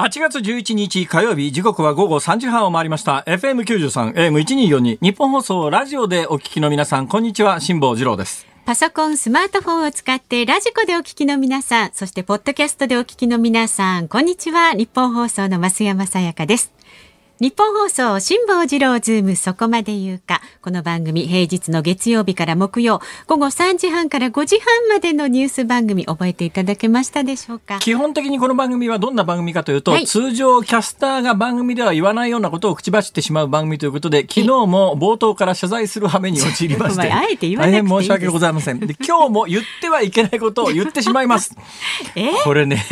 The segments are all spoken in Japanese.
8月11日火曜日時刻は午後3時半を回りました FM93 AM1242 ニッポン放送ラジオでお聞きの皆さんこんにちは辛坊治郎ですパソコン、スマートフォンを使ってラジコでお聞きの皆さん、そしてポッドキャストでお聞きの皆さん、こんにちは。ニッポン放送の増山さやかです。ニッポン放送辛坊治郎ズームそこまで言うか。この番組平日の月曜日から木曜午後3時半から5時半までのニュース番組覚えていただけましたでしょうか？基本的にこの番組はどんな番組かというと、はい、通常キャスターが番組では言わないようなことを口走ってしまう番組ということで昨日も冒頭から謝罪する羽目に陥りましてあえて大変申し訳ございません。で今日も言ってはいけないことを言ってしまいます。これね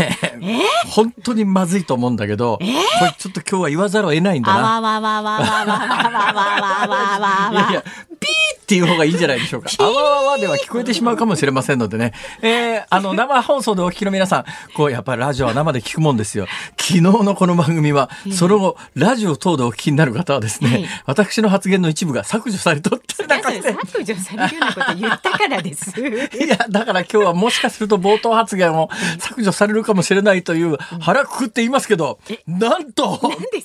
本当にまずいと思うんだけどこれちょっと今日は言わざるを得ないんだな。わわわわわわわわわわわわ。いやピーっていう方がいいんじゃないでしょうか。あわわわでは聞こえてしまうかもしれませんのでね。えー、あの、生放送でお聞きの皆さん、こう、やっぱりラジオは生で聞くもんですよ。昨日のこの番組は、その後、ラジオ等でお聞きになる方はですね、私の発言の一部が削除されとってなんか削除されるようなこと言ったからです。いや、だから今日はもしかすると冒頭発言を削除されるかもしれないという腹くくって言いますけど、なんと何で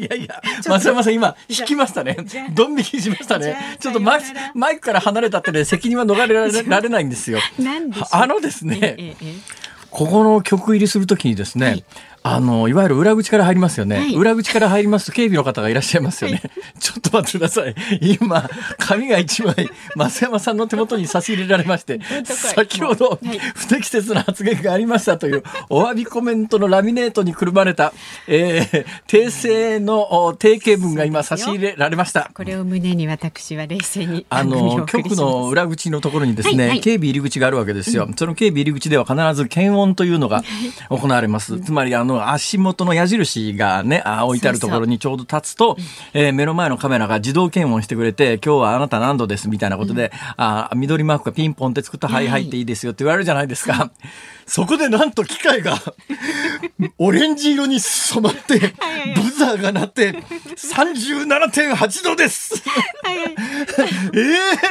いやいや、松山さん今、引きましたね。ドン引きしましたね。ちょっとマイマイクから離れたってね、責任は逃れられないんですよ。あのですね、ここの曲入りするときにですね、はいあのいわゆる裏口から入りますよね、はい、裏口から入りますと警備の方がいらっしゃいますよね、はい、ちょっと待ってください。今紙が一枚増山さんの手元に差し入れられまして先ほど、不適切な発言がありましたというお詫びコメントのラミネートにくるまれた、えー、訂正の定型文が今差し入れられました。これを胸に私は冷静にあの局の裏口のところにですね、はいはい、警備入り口があるわけですよ、うん、その警備入り口では必ず検温というのが行われます、つまりあのの足元の矢印がね、あ置いてあるところにちょうど立つと、えー、目の前のカメラが自動検温してくれて、今日はあなた何度ですみたいなことで、うん、あ緑マークがピンポンって作ったはい入っていいですよって言われるじゃないですか。そこでなんと機械が オレンジ色に染まって、ブザーが鳴って、37.8度です。え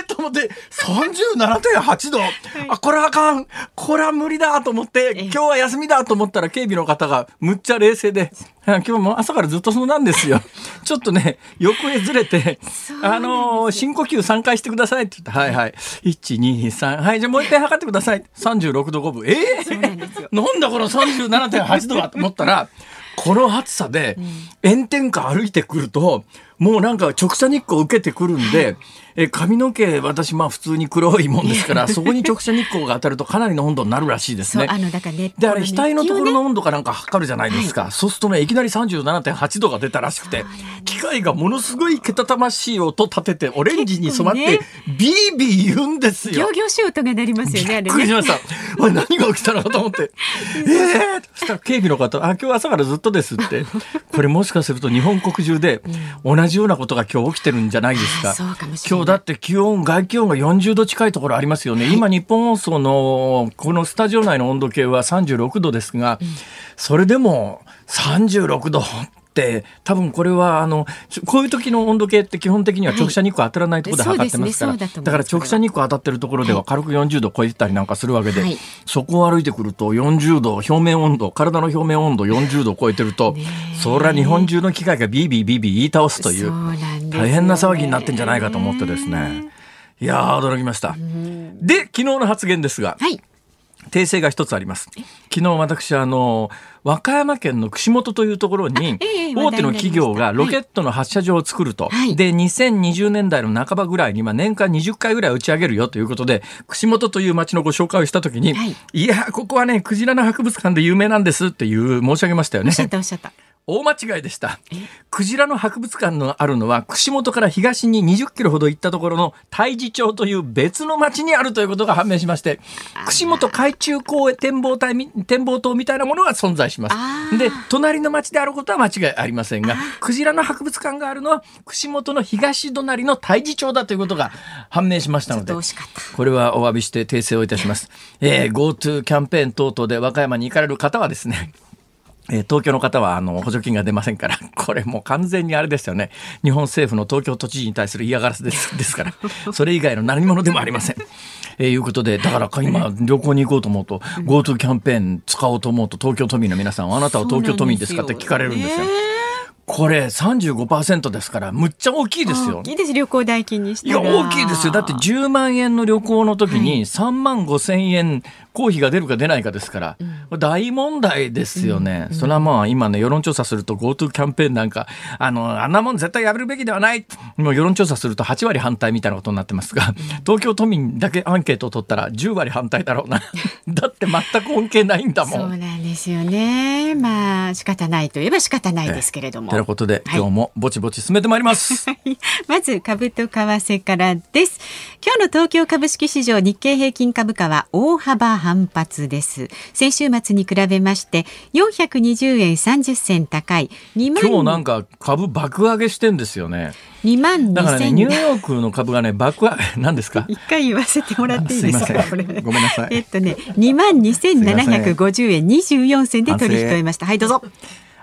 えと思って、37.8度、あ、これはあかん。これは無理だと思って、今日は休みだと思ったら警備の方がむっちゃ冷静で、今日も朝からずっとそうなんですよ。ちょっとね、横へずれて、あのー、深呼吸3回してくださいって言って、はいはい。1、2、3、はい、じゃあもう一回測ってください。36度5分。ええーなん。なんだこの37.8度はと思ったら、この暑さで炎天下歩いてくると、もうなんか直射日光受けてくるんで、え髪の毛私まあ普通に黒いもんですから そこに直射日光が当たるとかなりの温度になるらしいですね。あのだからねであれ額のところの温度かなんか測るじゃないですか、はい、そうするとねいきなり37.8度が出たらしくて機械がものすごいけたたましい音立ててオレンジに染まって、ビービー言うんですよ。行々しい音が鳴りますよねあれね。びっくりしました。何が起きたのかと思って。ええー、そしたら警備の方あ今日朝からずっとですってこれもしかすると日本国中で同じようなことが今日起きてるんじゃないですか。今日だって気温外気温が40度近いところありますよね、はい、今、日本放送のこのスタジオ内の温度計は36度ですが、うん、それでも36度って多分これはあのこういう時の温度計って基本的には直射日光当たらないところで測ってますから、はいね、だから直射日光当たってるところでは軽く40度超えてたりなんかするわけで、はい、そこを歩いてくると40度表面温度体の表面温度40度超えてるとそりゃ日本中の機械がビービービービー言い倒すという大変な騒ぎになってんじゃないかと思ってですね。いや驚きました。で昨日の発言ですが、はい訂正が一つあります。昨日私あの和歌山県の串本というところに大手の企業がロケットの発射場を作ると、はい、で2020年代の半ばぐらいにまあ年間20回ぐらい打ち上げるよということで串本という町のご紹介をした時に、はい、いやここはねクジラの博物館で有名なんですっていう申し上げましたよね。おっしゃったおっしゃった。大間違いでした。クジラの博物館のあるのは、串本から東に20キロほど行ったところの太地町という別の町にあるということが判明しまして、串本海中公園展望台、展望塔みたいなものが存在します。で、隣の町であることは間違いありませんが、クジラの博物館があるのは、串本の東隣の太地町だということが判明しましたので、これはお詫びして訂正をいたします。えー、GoTo キャンペーン等々で和歌山に行かれる方はですね、え東京の方はあの補助金が出ませんから、これもう完全にあれですよね。日本政府の東京都知事に対する嫌がらせです ですから、それ以外の何者でもありません。えー、いうことで、だから今旅行に行こうと思うと、GoTo キャンペーン使おうと思うと東京都民の皆さん、あなたは東京都民ですかって聞かれるんですよ。これ35%ですから、むっちゃ大きいですよ。大きいです、旅行代金にして。いや、大きいですよ。だって10万円の旅行の時に3万5千円公費が出るか出ないかですから、うん、大問題ですよね。うん、それはまあ今ね、世論調査すると GoTo キャンペーンなんか、あの、あんなもん絶対やるべきではない。もう世論調査すると8割反対みたいなことになってますが、東京都民だけアンケートを取ったら10割反対だろうな。だって全く恩恵ないんだもん。そうなんですよね。まあ仕方ないといえば仕方ないですけれども。ということで、今日もぼちぼち進めてまいります。まず株と為替からです。今日の東京株式市場日経平均株価は大幅反発です。先週末に比べまして420円30銭高い。2万今日なんか株爆上げしてんですよね。2万だからねニューヨークの株がね爆上げ 何ですか？一回言わせてもらっていいですか？これ。ごめんなさい。えっとね2万2750円24銭で取引終えました。はいどうぞ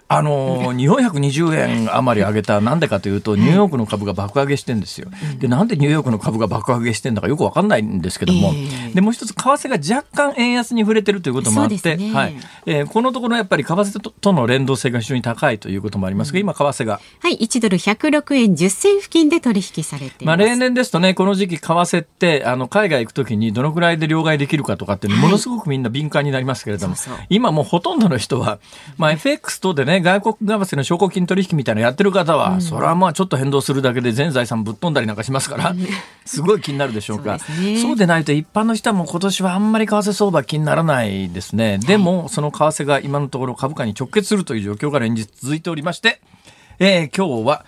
あの日本120円余り上げた、なんでかというと、ニューヨークの株が爆上げしてんですよ。で、なんでニューヨークの株が爆上げしてんだかよくわかんないんですけども、で、もう一つ、為替が若干円安に触れてるということもあって、ね、はい。えー、このところやっぱり為替ととの連動性が非常に高いということもありますが、今、為替が。はい、1ドル106円10銭付近で取引されてまあ、例年ですとね、この時期、為替って、あの、海外行くときにどのくらいで両替できるかとかって、ものすごくみんな敏感になりますけれども、そうそう。今もうほとんどの人は、まあ、FX 等でね、外国為替の証拠金取引みたいなやってる方は、うん、それはまあちょっと変動するだけで全財産ぶっ飛んだりなんかしますから、すごい気になるでしょうか。そう、ね,、そうでないと一般の人はもう今年はあんまり為替相場気にならないですね。でも、その為替が今のところ株価に直結するという状況が連日続いておりまして、えー、今日は、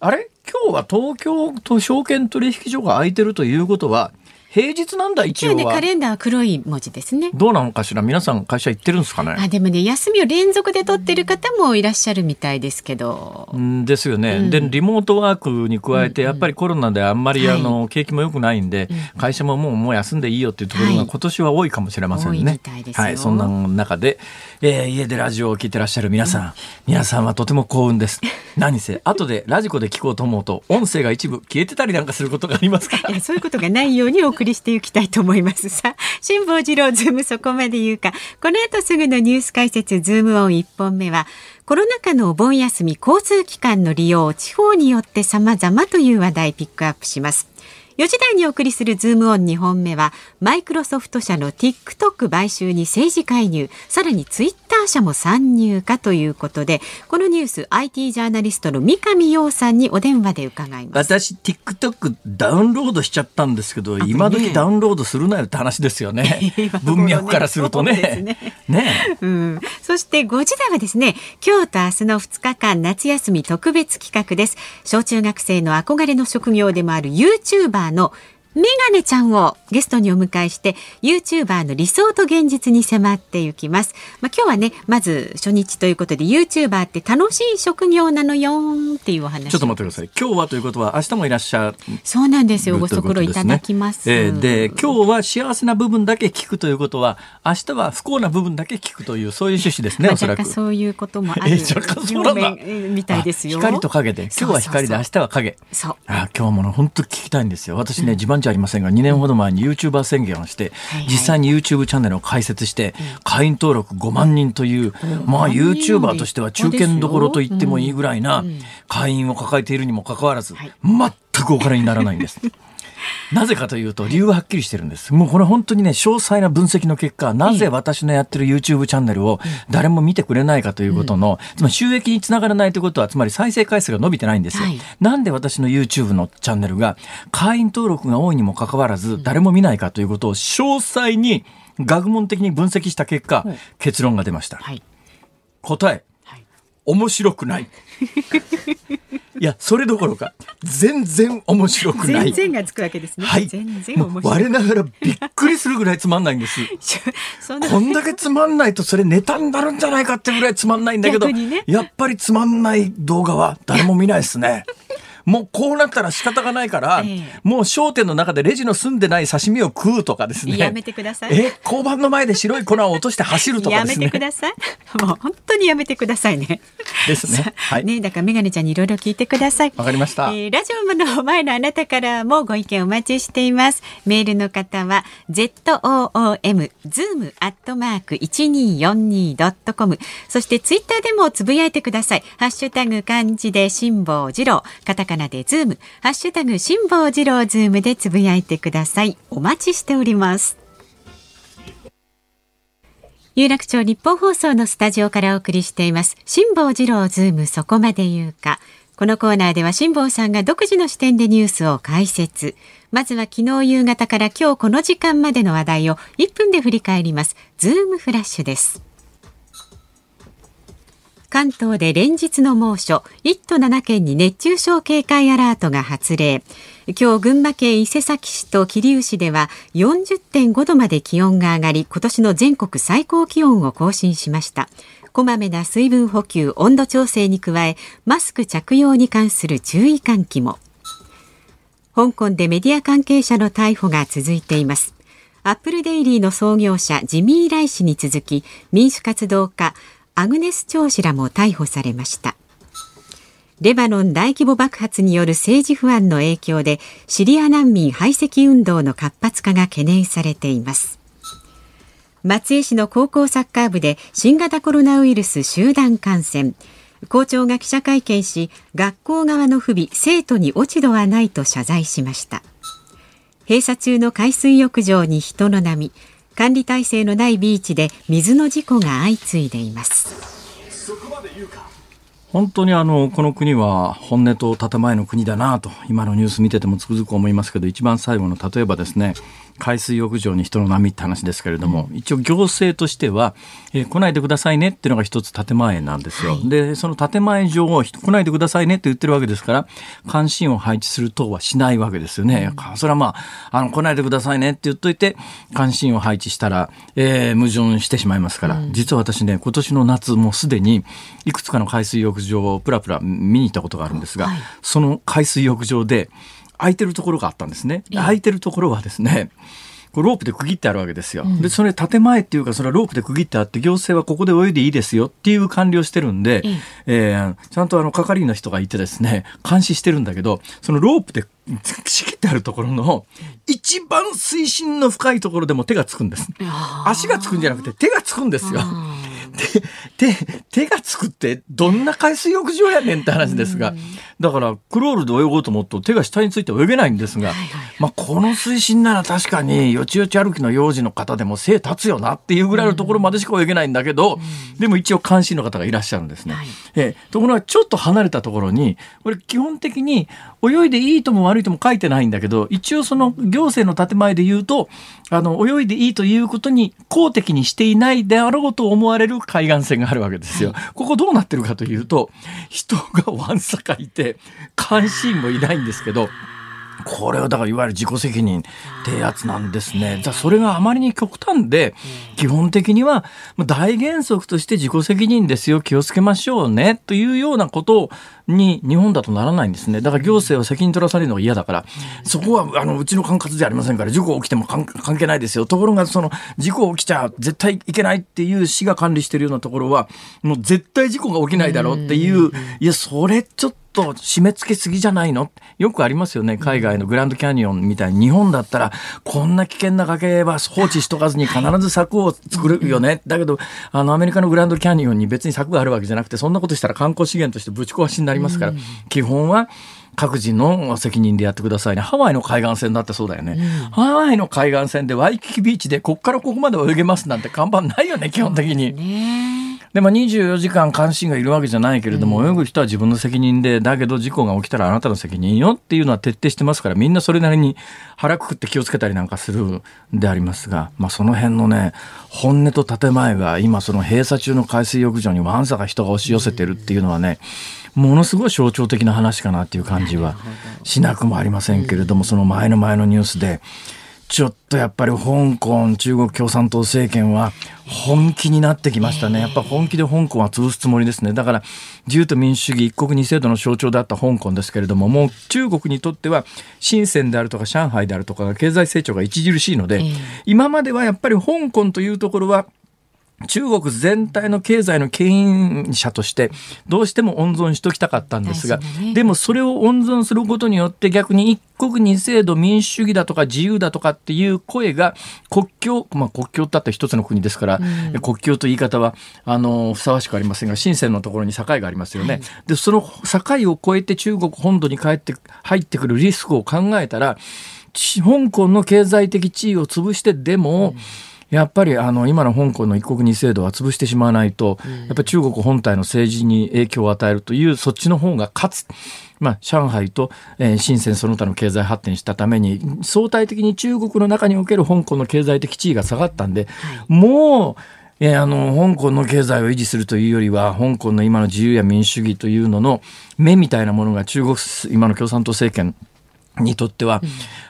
あれ？今日は東京都証券取引所が開いてるということは、平日なんだ一応ね。カレンダーは黒い文字ですね。どうなのかしら？皆さん会社行ってるんですかね？あでもね休みを連続で取ってる方もいらっしゃるみたいですけど。んですよね、うん、でリモートワークに加えてやっぱりコロナであんまりあの、景気も良くないんで、会社ももうもう休んでいいよっていうところが今年は多いかもしれませんね、はい、そんな中で、えー、家でラジオを聞いてらっしゃる皆さん、うん、皆さんはとても幸運です。何せ後でラジコで聞こうと思うと音声が一部消えてたりなんかすることがありますから。そういうことがないようにお送りしていきたいと思いますさ。辛坊治郎ズームそこまで言うか。この後すぐのニュース解説ズームオン1本目はコロナ禍のお盆休み交通機関の利用地方によって様々という話題ピックアップします。4時台にお送りするズームオン2本目はマイクロソフト社の TikTok 買収に政治介入さらにツイッター社も参入かということでこのニュース IT ジャーナリストの三上洋さんにお電話で伺います。私 TikTok ダウンロードしちゃったんですけど、ね、今時ダウンロードするなよって話ですよね。文脈からするとね。ね。ね、うん、そして5時台はですね今日と明日の2日間夏休み特別企画です。小中学生の憧れの職業でもある YouTuber ーのメガネちゃんをゲストにお迎えして YouTuber の理想と現実に迫っていきます。まあ、今日はねまず初日ということで YouTuber って楽しい職業なのよっていうお話。ちょっと待ってください。今日はということは明日もいらっしゃるそうなんですよ。ご足労いただきます、えー、で今日は幸せな部分だけ聞くということは明日は不幸な部分だけ聞くというそういう趣旨ですね、まあ、おそらく。そういうこともある、えー、若干そうなんだ。みたいですよ。光と影で。今日は光で明日は影。そう。あ今日も本当聞きたいんですよ。私ね、うん、地盤じゃありませんが2年ほど前に YouTuber 宣言をして、実際に YouTube チャンネルを開設して、会員登録5万人という、まあ YouTuber としては中堅どころと言ってもいいぐらいな会員を抱えているにもかかわらず、全くお金にならないんです。なぜかというと、理由ははっきりしてるんです。もうこれ本当にね、詳細な分析の結果、なぜ私のやってる YouTube チャンネルを誰も見てくれないかということの、つまり収益につながらないということは、つまり再生回数が伸びてないんですよ。はい、なんで私の YouTube のチャンネルが会員登録が多いにもかかわらず、誰も見ないかということを詳細に学問的に分析した結果、結論が出ました。はい、答え、面白くない。いや、それどころか、全然面白くない。全然がつくわけですね。はい。全然面白い。我ながらびっくりするぐらいつまんないんです。こんだけつまんないとそれネタになるんじゃないかってぐらいつまんないんだけど、ね、やっぱりつまんない動画は誰も見ないですね。もうこうなったら仕方がないから、えー、もう商店の中でレジの済んでない刺身を食うとかですね。やめてください。え、交番の前で白い粉を落として走るとかですね。やめてください。もう本当にやめてくださいね。ですね。はい。ね、だからメガネちゃんにいろいろ聞いてください。わかりました。えー、ラジオの前のあなたからもご意見お待ちしています。メールの方は z o o m zoom アットマーク一二四二ドットコム。そしてツイッターでもつぶやいてください。ハッシュタグ漢字で辛坊治郎、カタカナでズーム。ハッシュタグ辛坊治郎ズームでつぶやいてください。お待ちしております。有楽町ニッポン放送のスタジオからお送りしています。辛坊治郎ズームそこまで言うか。このコーナーでは辛坊さんが独自の視点でニュースを解説。まずは昨日夕方から今日この時間までの話題を1分で振り返ります。ズームフラッシュです。関東で連日の猛暑1都7県に熱中症警戒アラートが発令。今日群馬県伊勢崎市と桐生市では40.5度まで気温が上がり今年の全国最高気温を更新しました。こまめな水分補給温度調整に加えマスク着用に関する注意喚起も。香港でメディア関係者の逮捕が続いています。アップルデイリーの創業者ジミー・ライ氏に続き民主活動家アグネス・チョウ氏らも逮捕されました。レバノン大規模爆発による政治不安の影響でシリア難民排斥運動の活発化が懸念されています。松江市の高校サッカー部で新型コロナウイルス集団感染。校長が記者会見し学校側の不備生徒に落ち度はないと謝罪しました。閉鎖中の海水浴場に人の波。管理体制のないビーチで水の事故が相次いでいます。本当にあのこの国は本音と建前の国だなと今のニュース見ててもつくづく思いますけど一番最後の例えばですね海水浴場に人の波って話ですけれども、一応行政としては、えー、来ないでくださいねっていうのが一つ建前なんですよ。はい、で、その建前上を来ないでくださいねって言ってるわけですから、監視員を配置する等はしないわけですよね。うん、それはまあ、あの、来ないでくださいねって言っといて、監視員を配置したら、えー、矛盾してしまいますから、うん、実は私ね、今年の夏もうすでに、いくつかの海水浴場をプラプラ見に行ったことがあるんですが、はい、その海水浴場で、空いてるところがあったんですね。空いてるところはですね、ロープで区切ってあるわけですよ。で、それ建前っていうか、それはロープで区切ってあって、行政はここで泳いでいいですよっていう管理をしてるんで、えー、ちゃんとあの、係員の人がいてですね、監視してるんだけど、そのロープで仕切ってあるところの一番水深の深いところでも手がつくんです。足がつくんじゃなくて手がつくんですよ。手、手がつくってどんな海水浴場やねんって話ですが、だからクロールで泳ごうと思うと手が下について泳げないんですが、まあこの水深なら確かによちよち歩きの幼児の方でも背立つよなっていうぐらいのところまでしか泳げないんだけど、でも一応監視の方がいらっしゃるんですね。えところがちょっと離れたところに、これ基本的に泳いでいいとも悪いとも書いてないんだけど、一応その行政の建前で言うと、あの、泳いでいいということに公的にしていないであろうと思われる海岸線があるわけですよ。ここどうなってるかというと、人がわんさかいて、監視員もいないんですけど、これはだからいわゆる自己責任ってやつなんですね。じゃあそれがあまりに極端で、基本的には大原則として自己責任ですよ、気をつけましょうね、というようなことに日本だとならないんですね。だから行政は責任取らされるのが嫌だから、そこはあのうちの管轄じゃありませんから、事故起きても関係ないですよ。ところがその事故起きちゃ絶対いけないっていう市が管理してるようなところは、もう絶対事故が起きないだろうっていう、いや、それちょっとと締め付けすぎじゃないの？よくありますよね。海外のグランドキャニオンみたいに日本だったらこんな危険な崖は放置しとかずに必ず柵を作るよね。だけど、あのアメリカのグランドキャニオンに別に柵があるわけじゃなくて、そんなことしたら観光資源としてぶち壊しになりますから、基本は各自の責任でやってくださいね。ハワイの海岸線だってそうだよね。うん、ハワイの海岸線でワイキキビーチでこっからここまで泳げますなんて看板ないよね、基本的に。でも24時間監視員がいるわけじゃないけれども、泳ぐ人は自分の責任で、だけど事故が起きたらあなたの責任よっていうのは徹底してますから、みんなそれなりに腹くくって気をつけたりなんかするんでありますが、まあその辺のね、本音と建前が今その閉鎖中の海水浴場にわんさか人が押し寄せてるっていうのはね、ものすごい象徴的な話かなっていう感じはしなくもありませんけれども、その前の前のニュースで、ちょっとやっぱり香港中国共産党政権は本気になってきましたね。やっぱ本気で香港は潰すつもりですね。だから自由と民主主義一国二制度の象徴であった香港ですけれども、もう中国にとっては深センであるとか上海であるとか経済成長が著しいので、今まではやっぱり香港というところは中国全体の経済の牽引者としてどうしても温存しときたかったんですが、ね、でもそれを温存することによって逆に一国二制度民主主義だとか自由だとかっていう声が国境、まあ、国境ってあった一つの国ですから、うん、国境という言い方はあのふさわしくありませんが深センのところに境がありますよね。はい、でその境を越えて中国本土に帰って入ってくるリスクを考えたら香港の経済的地位を潰してでも、うんやっぱりあの今の香港の一国二制度は潰してしまわないと、やっぱり中国本体の政治に影響を与えるというそっちの方が勝つ。まあ、上海と、えー、深センその他の経済発展したために相対的に中国の中における香港の経済的地位が下がったんで、もうえあの香港の経済を維持するというよりは香港の今の自由や民主主義というのの目みたいなものが中国今の共産党政権にとっては、うん、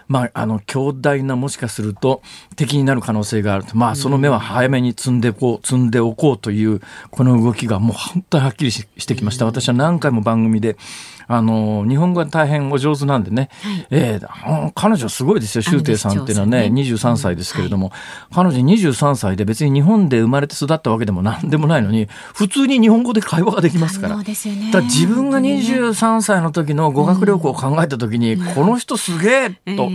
まあ、あの強大なもしかすると敵になる可能性があるまあ、その目は早めに積んでおこう積んでおこうというこの動きがもう本当にはっきりしてきました。私は何回も番組であの日本語が大変お上手なんでね、はい、えー、彼女すごいですよ周庭さんっていうのはね。ね。23歳ですけれども、はい、彼女23歳で別に日本で生まれて育ったわけでも何でもないのに普通に日本語で会話ができますから,、ね、だ自分が23歳の時の語学旅行を考えた時に、うん、この人すげえと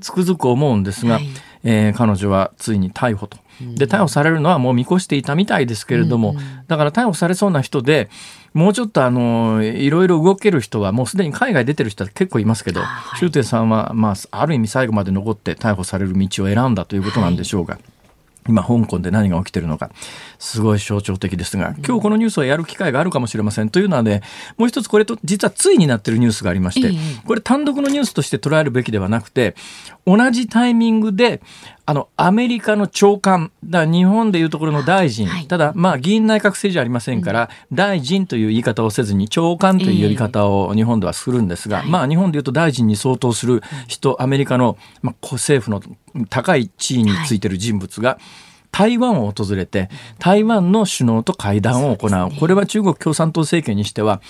つくづく思うんですが、はい、えー、彼女はついに逮捕と。で逮捕されるのはもう見越していたみたいですけれども、だから逮捕されそうな人でもうちょっとあのいろいろ動ける人はもうすでに海外出てる人は結構いますけど周庭、さんは、まあ、ある意味最後まで残って逮捕される道を選んだということなんでしょうが。はい今香港で何が起きてるのか。すごい象徴的ですが今日このニュースをやる機会があるかもしれませんというのはねもう一つこれと実はついになってるニュースがありましてこれ単独のニュースとして捉えるべきではなくて同じタイミングであのアメリカの長官だ日本でいうところの大臣、はい、ただまあ議員内閣制じゃありませんから、うん、大臣という言い方をせずに長官という呼び方を日本ではするんですが、えー、まあ日本でいうと大臣に相当する人アメリカの、まあ、政府の高い地位についてる人物が、はい台湾を訪れて台湾の首脳と会談を行う、ね、これは中国共産党政権にしては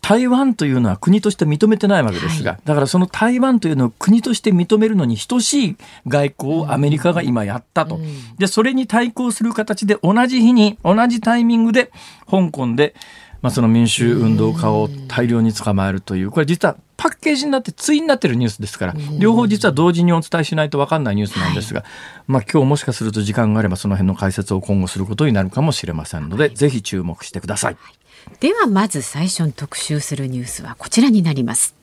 台湾というのは国として認めてないわけですが、はい、だからその台湾というのを国として認めるのに等しい外交をアメリカが今やったと、うん、でそれに対抗する形で同じ日に同じタイミングで香港でまあ、その民主運動家を大量に捕まえるというこれ実はパッケージになって対になってるニュースですから両方実は同時にお伝えしないと分かんないニュースなんですが、はい、まあ、今日もしかすると時間があればその辺の解説を今後することになるかもしれませんので、はい、ぜひ注目してください。ではまず最初に特集するニュースはこちらになります。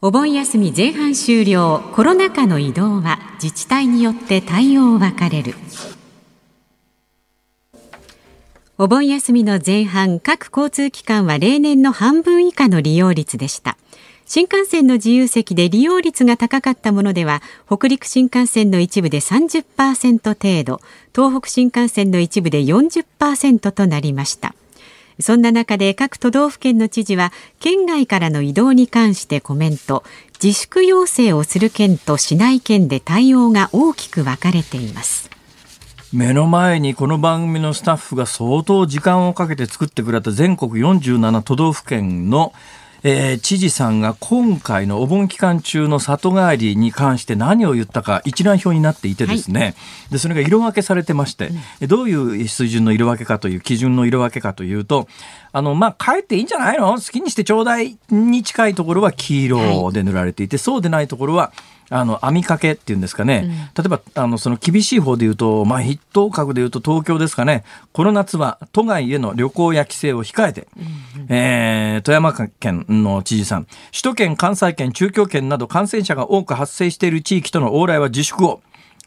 お盆休み前半終了。コロナ禍の移動は自治体によって対応分かれるお盆休みの前半各交通機関は例年の半分以下の利用率でした。新幹線の自由席で利用率が高かったものでは北陸新幹線の一部で30%程度東北新幹線の一部で40%となりました。そんな中で各都道府県の知事は県外からの移動に関してコメント自粛要請をする県としない県で対応が大きく分かれています。目の前にこの番組のスタッフが相当時間をかけて作ってくれた全国47都道府県のえー、知事さんが今回のお盆期間中の里帰りに関して何を言ったか一覧表になっていてですね、はい、でそれが色分けされてまして、うん、どういう水準の色分けかという基準の色分けかというとあのまあ帰っていいんじゃないの？好きにしてちょうだいに近いところは黄色で塗られていて、はい、そうでないところはあの網掛けっていうんですかね、うん、例えばあのその厳しい方でいうと、まあ、筆頭格でいうと東京ですかね。この夏は都外への旅行や帰省を控えて、うん、えー、富山県の知事さん。首都圏関西圏中京圏など感染者が多く発生している地域との往来は自粛を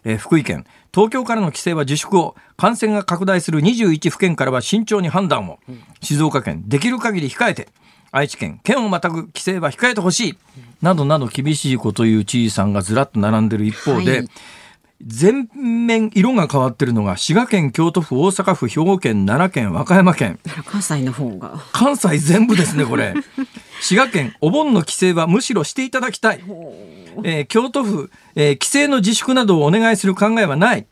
えー、福井県。東京からの規制は自粛を。感染が拡大する21府県からは慎重に判断を、静岡県。できる限り控えて。愛知県。県をまたぐ規制は控えてほしい、などなど厳しいことを言う知事さんがずらっと並んでる一方で、はい。全面色が変わってるのが滋賀県京都府大阪府兵庫県奈良県和歌山県。関西の方が。関西全部ですねこれ滋賀県お盆の規制はむしろしていただきたい、えー、京都府、えー、規制の自粛などをお願いする考えはない、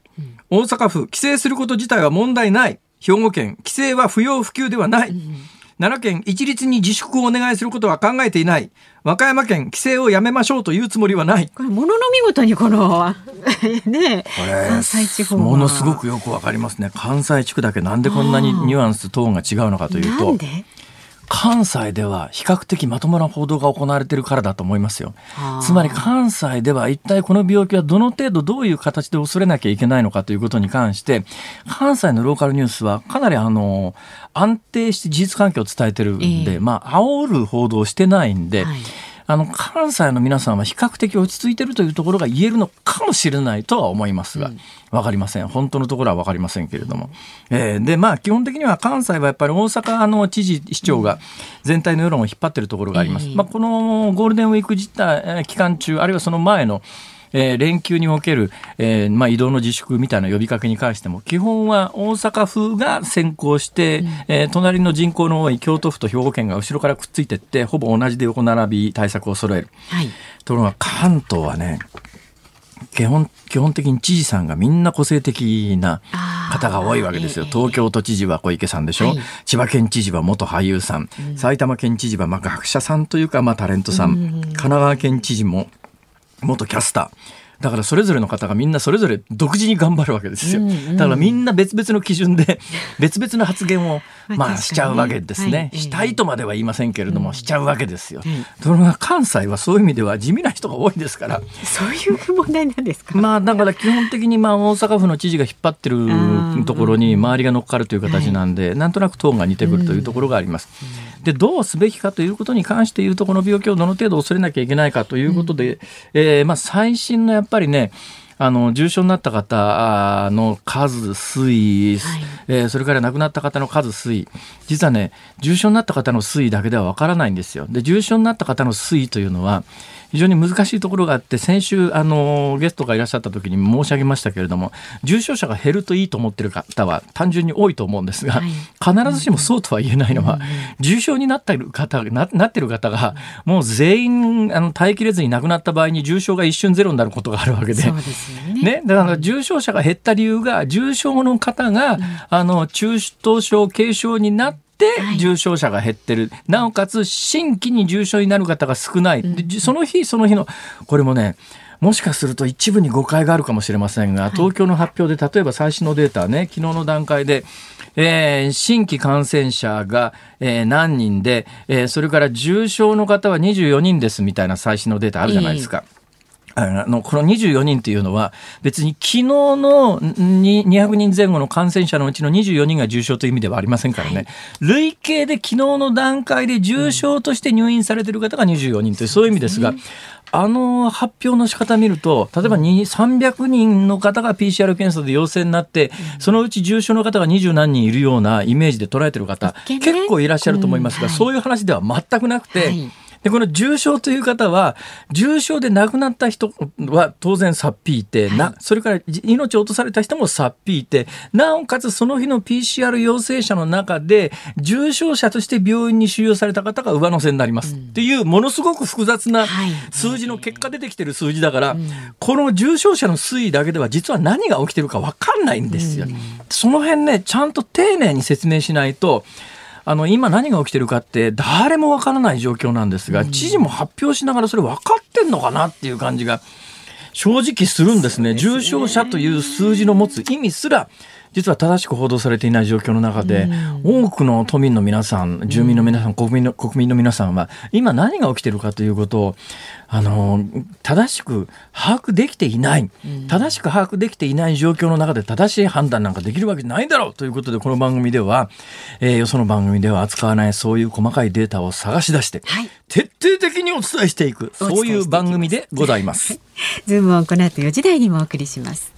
大阪府規制すること自体は問題ない。兵庫県規制は不要不急ではない、奈良県一律に自粛をお願いすることは考えていない。和歌山県規制をやめましょうというつもりはない。これものの見事にこの ね関西地方ものすごくよくわかりますね。関西地区だけなんでこんなにニュアンストーンが違うのかというと関西では比較的まともな報道が行われているからだと思いますよ。つまり関西では一体この病気はどの程度どういう形で恐れなきゃいけないのかということに関して、関西のローカルニュースはかなりあの、安定して事実関係を伝えてるんで、えー、まあ、煽る報道をしてないんで、はいあの関西の皆さんは比較的落ち着いてるというところが言えるのかもしれないとは思いますが、わかりません。本当のところはわかりませんけれども。えー、で、まあ、基本的には関西はやっぱり大阪の知事、市長が全体の世論を引っ張ってるところがあります。まあ、このゴールデンウィーク自体、期間中、あるいはその前のえー、連休における、えーまあ、移動の自粛みたいな呼びかけに関しても基本は大阪府が先行して、うん、えー、隣の人口の多い京都府と兵庫県が後ろからくっついていってほぼ同じで横並び対策を揃える。はい、ところが関東はね基本基本的に知事さんがみんな個性的な方が多いわけですよ。東京都知事は小池さんでしょ、はい、千葉県知事は元俳優さん、うん、埼玉県知事はまあ学者さんというかまあタレントさん、神奈川県知事も元キャスター。だからそれぞれの方がみんなそれぞれ独自に頑張るわけですよ。だからみんな別々の基準で 別々の発言をまあしちゃうわけですね。したいとまでは言いませんけれども、しちゃうわけですよ。ところが関西はそういう意味では地味な人が多いですから。そういう問題なんですか？まあだから基本的にまあ大阪府の知事が引っ張ってるところに周りが乗っかるという形なんで、なんとなくトーンが似てくるというところがあります。でどうすべきかということに関して言うとこの病気をどの程度恐れなきゃいけないかということで、うん、えー、まあ、最新のやっぱりねあの重症になった方の数、推移、はい、えー、それから亡くなった方の数、推移、実はね、重症になった方の推移だけではわからないんですよ。で、重症になった方の推移というのは、非常に難しいところがあって先週あのゲストがいらっしゃった時に申し上げましたけれども重症者が減るといいと思ってる方は単純に多いと思うんですが、はい、必ずしもそうとは言えないのは、うん、重症になってる方ななってる方がもう全員あの耐えきれずに亡くなった場合に重症が一瞬ゼロになることがあるわけで。ね、ね、だから重症者が減った理由が重症の方が、うん、あの中等症軽症になってで重症者が減ってる、なおかつ新規に重症になる方が少ない、でその日その日のこれもねもしかすると一部に誤解があるかもしれませんが、東京の発表で例えば最新のデータね、昨日の段階で、えー、新規感染者が、えー、何人で、えー、それから重症の方は24人ですみたいな最新のデータあるじゃないですか。あの、この24人っていうのは、別に昨日の200人前後の感染者のうちの24人が重症という意味ではありませんからね。はい、累計で昨日の段階で重症として入院されている方が24人という、そういう意味ですが、あの発表の仕方見ると、例えば300人の方が PCR 検査で陽性になって、そのうち重症の方が二十何人いるようなイメージで捉えてる方、結構いらっしゃると思いますが、そういう話では全くなくて、で、この重症という方は、重症で亡くなった人は当然さっぴいて、な、それから命を落とされた人もさっぴいて、なおかつその日の PCR 陽性者の中で、重症者として病院に収容された方が上乗せになります。っていう、ものすごく複雑な数字の結果出てきてる数字だから、この重症者の推移だけでは実は何が起きてるか分かんないんですよ。その辺ね、ちゃんと丁寧に説明しないと、あの今何が起きてるかって誰もわからない状況なんですが、知事も発表しながらそれ分かってんのかなっていう感じが正直するんですね。重症者という数字の持つ意味すら実は正しく報道されていない状況の中で、多くの都民の皆さん、住民の皆さん、国民の国民の皆さんは、今何が起きているかということを、あの、正しく把握できていない、正しく把握できていない状況の中で正しい判断なんかできるわけないだろうということで、この番組では、えー、よその番組では扱わないそういう細かいデータを探し出して、はい、徹底的にお伝えしていく、そういう番組でございます。ズームをこの後4時台にもお送りします。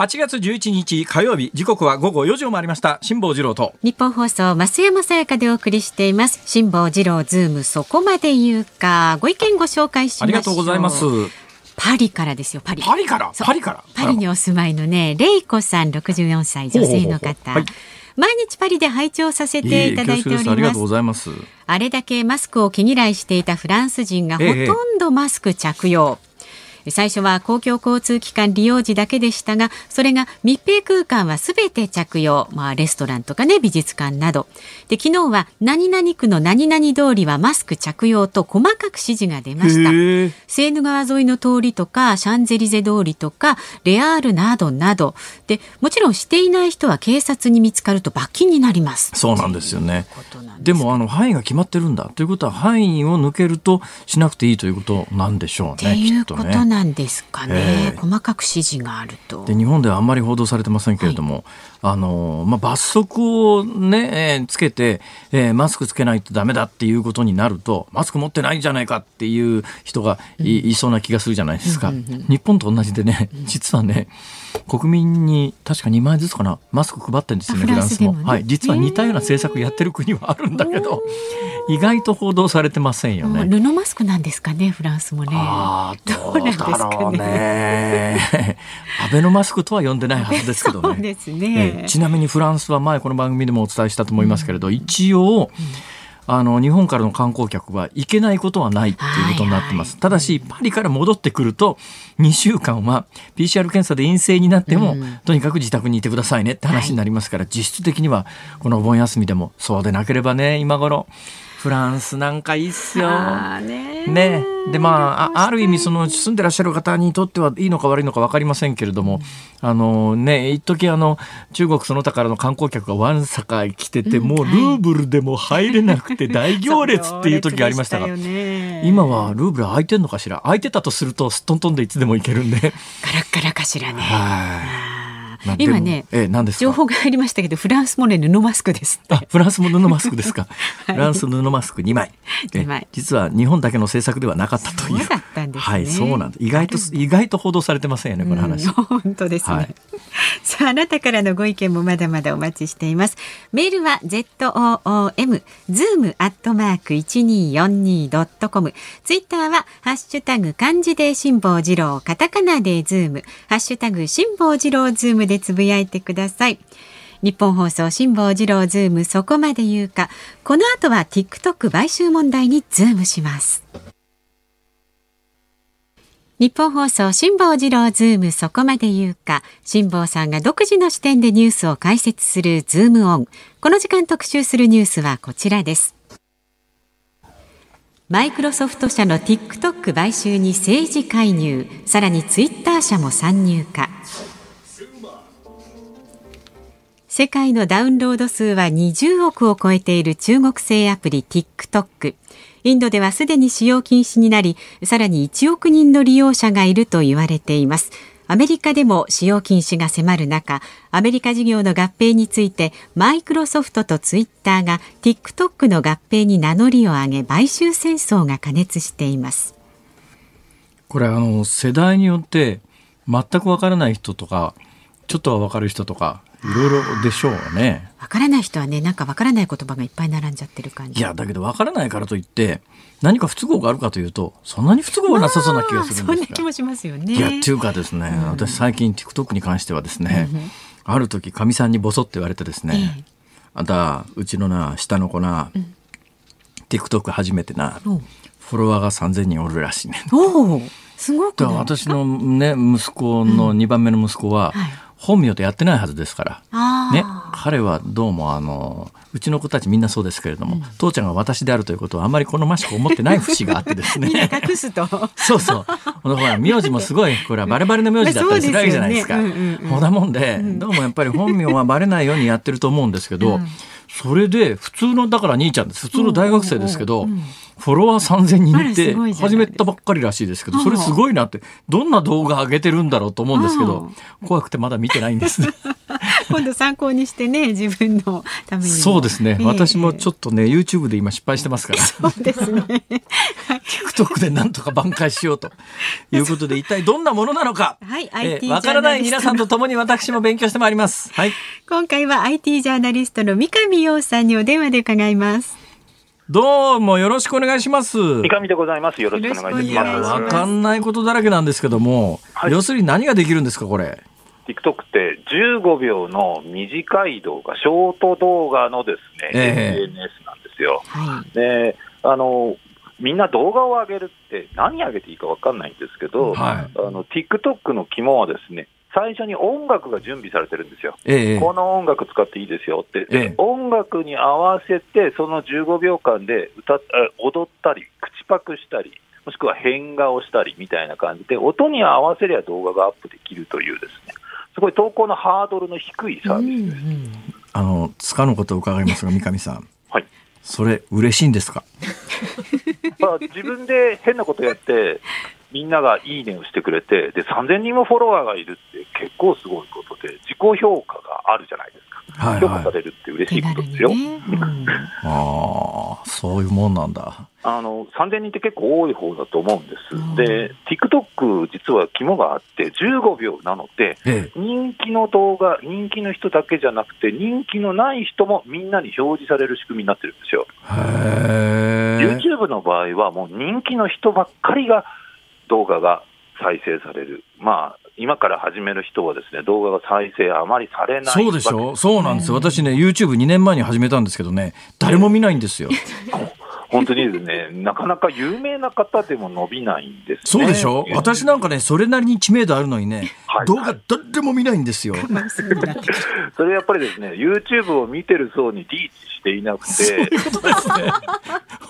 8月11日火曜日時刻は午後4時を回りました。辛坊治郎と。ニッポン放送増山さやかでお送りしています。辛坊治郎ズームそこまで言うか。ご意見ご紹介しありがとうございます。パリからですよパリ。パリから？パリから？パリにお住まいのねレイコさん64歳女性の方。はい。毎日パリで拝聴させていただいております。ありがとうございます。あれだけマスクを毛嫌いしていたフランス人がほとんどマスク着用。ええ最初は公共交通機関利用時だけでしたがそれが密閉空間はすべて着用、まあ、レストランとかね美術館など。で昨日は何々区の何々通りはマスク着用と細かく指示が出ました。セーヌ川沿いの通りとかシャンゼリゼ通りとかレアールなどなど。でもちろんしていない人は警察に見つかると罰金になります。そうなんですよね。でもあの範囲が決まってるんだ。ということは範囲を抜けるとしなくていいということなんでしょうね。っていうことなんですかね、えー、細かく指示があると。で日本ではあんまり報道されてませんけれども、はい、あのまあ、罰則をね、えー、つけて、えー、マスクつけないとダメだっていうことになるとマスク持ってないんじゃないかっていう人がいうん、いそうな気がするじゃないですか。日本と同じでね実はね国民に確か2枚ずつかなマスク配ってるんですよねフランスも、ね、はい、実は似たような政策やってる国はあるんだけど意外と報道されてませんよね。布マスクなんですかねフランスもね。あどうなんですかね。アベノマスクとは呼んでないはずですけどね。そうですね、ちなみにフランスは前この番組でもお伝えしたと思いますけれど、うん、一応、うんあの日本からの観光客は行けないことはないっていうことになってます。ただしパリから戻ってくると2週間は PCR 検査で陰性になっても、とにかく自宅にいてくださいねって話になりますから、実質的にはこのお盆休みでもそうでなければね今頃フランスなんかいいっすよ。ねね。でまあある意味その住んでらっしゃる方にとってはいいのか悪いのか分かりませんけれども、うん、あのね一時あの中国その他からの観光客がわんさか来てて、うん、もうルーブルでも入れなくて 大行列っていう時がありましたがね、今はルーブル空いてんのかしら？空いてたとするとすっとんとんでいつでも行けるんで。ガラッガラかしらね。はい今ね、ええ、何です情報が入りましたけどフランスもね布マスクですあ フランスも布マスクですか、はい、フランス布マスク2枚。枚。実は日本だけの政策ではなかったという。そうだったんです、ね、はいそうなん意外と意外と報道されてませんよねこの話、本当ですね、はい、さああなたからのご意見もまだまだお待ちしています。メールは z o o m zoom アットマーク一二四二ドットコム。ツイッターはハッシュタグ漢字で辛坊治郎カタカナでズーム。ハッシュタグ辛坊治郎ズームでつぶやいてください。ニッポン放送辛坊治郎ズームそこまで言うか。この後は TikTok 買収問題にズームします。ニッポン放送辛坊治郎ズームそこまで言うか辛坊さんが独自の視点でニュースを解説するズームオンこの時間特集するニュースはこちらですマイクロソフト社の TikTok 買収に政治介入さらにツイッター社も参入か世界のダウンロード数は20億を超えている中国製アプリ TikTok。インドではすでに使用禁止になり、さらに1億人の利用者がいると言われています。アメリカでも使用禁止が迫る中、アメリカ事業の合併について、マイクロソフトとツイッターが TikTok の合併に名乗りを上げ、買収戦争が過熱しています。これあの世代によって全くわからない人とか、ちょっとはわかる人とかいろいろでしょうね。わからない人はね、なんかわからない言葉がいっぱい並んじゃってる感じ。いや、だけどわからないからといって、何か不都合があるかというと、そんなに不都合はなさそうな気がするんですが。そんな気もしますよね。いや、っていうかですね、うん、私最近 TikTok に関してはですね、うん、ある時かみさんにボソって言われてですね、ええ、あんた、うちのな、下の子な、うん、TikTok 初めてな、フォロワーが3000人おるらしいね。おすごく私のね、息子の2番目の息子は、はい本名でやってないはずですから、ね、彼はどうもあのうちの子たちみんなそうですけれども、うん、父ちゃんが私であるということはあんまり好ましく思ってない節があってですね。隠すと。そうそう。ほら 名字もすごいこれはバレバレの名字だったりするわけじゃないですか。ほ、んなもんで、どうもやっぱり本名はバレないようにやってると思うんですけど、うん、それで普通のだから兄ちゃんです普通の大学生ですけど、フォロワー3000人って始めたばっかりらしいですけどそれすごいなってどんな動画上げてるんだろうと思うんですけど怖くてまだ見てないんですね。今度参考にしてね自分のために。そうですね、えー、私もちょっとね YouTube で今失敗してますから。そうですね。TikTok でなんとか挽回しようということで一体どんなものなのか？はい、えー、わからない皆さんと共に私も勉強してまいります。はい。今回は IT ジャーナリストの三上洋さんにお電話で伺いますどうもよろしくお願いします。三上でございます。よろしくお願いします。わかんないことだらけなんですけども、はい、要するに何ができるんですか、これ？TikTok って15秒の短い動画、ショート動画のですね、えー、SNS なんですよ。はい、で、あの、みんな動画を上げるって何上げていいか分かんないんですけど、はい、あの TikTok の肝はですね、最初に音楽が準備されてるんですよ、ええ、この音楽使っていいですよって、え、音楽に合わせて、その15秒間で歌踊ったり、口パクしたり、もしくは変顔したりみたいな感じで、音に合わせりゃ動画がアップできるという、ですね。すごい投稿のハードルの低いサービスです。うんうん、あの塚のことを伺いますが、三上さん。はい。それ嬉しいんですか？ま あ、自分で変なことやって、みんながいいねをしてくれて、で、3000人もフォロワーがいるって結構すごいことで、自己評価があるじゃないですか。はいはい、評価されるって嬉しいことですよ。ねうん、ああ、そういうもんなんだ。あの、3000人って結構多い方だと思うんです。うん、で、TikTok 実は肝があって15秒なので、ええ、人気の動画、人気の人だけじゃなくて、人気のない人もみんなに表示される仕組みになってるんですよ。YouTube の場合はもう人気の人ばっかりが動画が再生される。まあ、今から始める人はですね、動画が再生あまりされない。そうでしょ？そうなんです。私ね、YouTube2 年前に始めたんですけどね、誰も見ないんですよ。本当にですね、なかなか有名な方でも伸びないんです、ね、そうでしょ？私なんかね、それなりに知名度あるのにね、はい、動画誰も見ないんですよ。それやっぱりですね、YouTube を見てる層にリーチしていなくて、そういうことですね。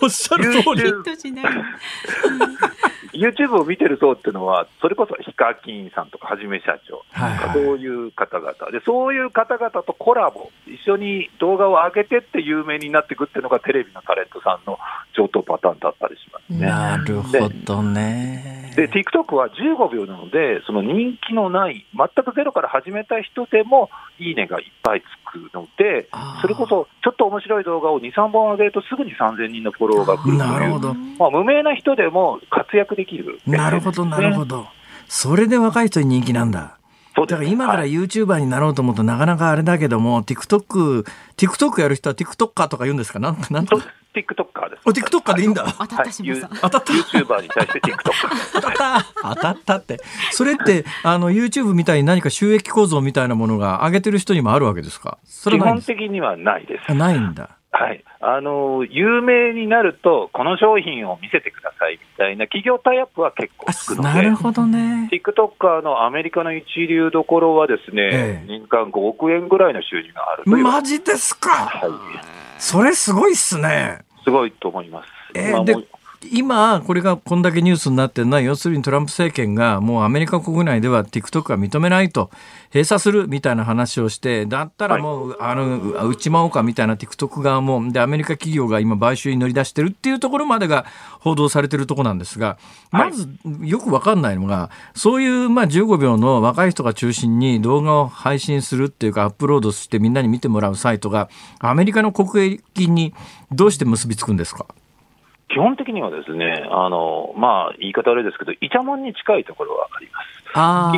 おっしゃる通り。YouTube を見てる層っていうのは、それこそヒカキンさんとかはじめ社長。とか、そういう方々。で、そういう方々とコラボ、一緒に動画を上げてって有名になっていくっていうのが、テレビのタレントさんの上等パターンだったりしますね。なるほどね。で、TikTok は15秒なので、その人気のない、全くゼロから始めた人でも、いいねがいっぱいつくので、それこそちょっと面白い動画を2、3本上げると、すぐに3000人のフォロワーが来るという、まあ、無名な人でも活躍できる、ね、なるほど、なるほど。それで若い人に人気なんだ。だから今から YouTuber になろうと思うとなかなかあれだけども、TikTok、TikTok やる人は TikToker とか言うんですか？なんなんと TikToker です。お、TikToker でいいんだ。当たったし当たった？YouTuber に対して TikToker。当たった。当たったって。それって、あの、YouTube みたいに何か収益構造みたいなものが上げてる人にもあるわけですか？基本的にはないです。ないんだ。はい、あの有名になると、この商品を見せてくださいみたいな企業タイアップは結構つくので、なるほどね。TikToker のアメリカの一流どころはですね、ええ、年間5億円ぐらいの収入があるとマジですか、はい、それすごいっすね。すごいと思います。えー、で今、これがこんだけニュースになってるのは、要するにトランプ政権がもうアメリカ国内では TikTok は認めないと、閉鎖するみたいな話をして、だったらもう、はい、あの、打ちまおうかみたいな TikTok 側も、で、アメリカ企業が今買収に乗り出してるっていうところまでが報道されてるところなんですが、まずよくわかんないのが、そういうまあ15秒の若い人が中心に動画を配信するっていうか、アップロードしてみんなに見てもらうサイトが、アメリカの国益にどうして結びつくんですか？基本的にはですね、あのまあ、言い方あれですけど、イチャモンに近いところはあります。あ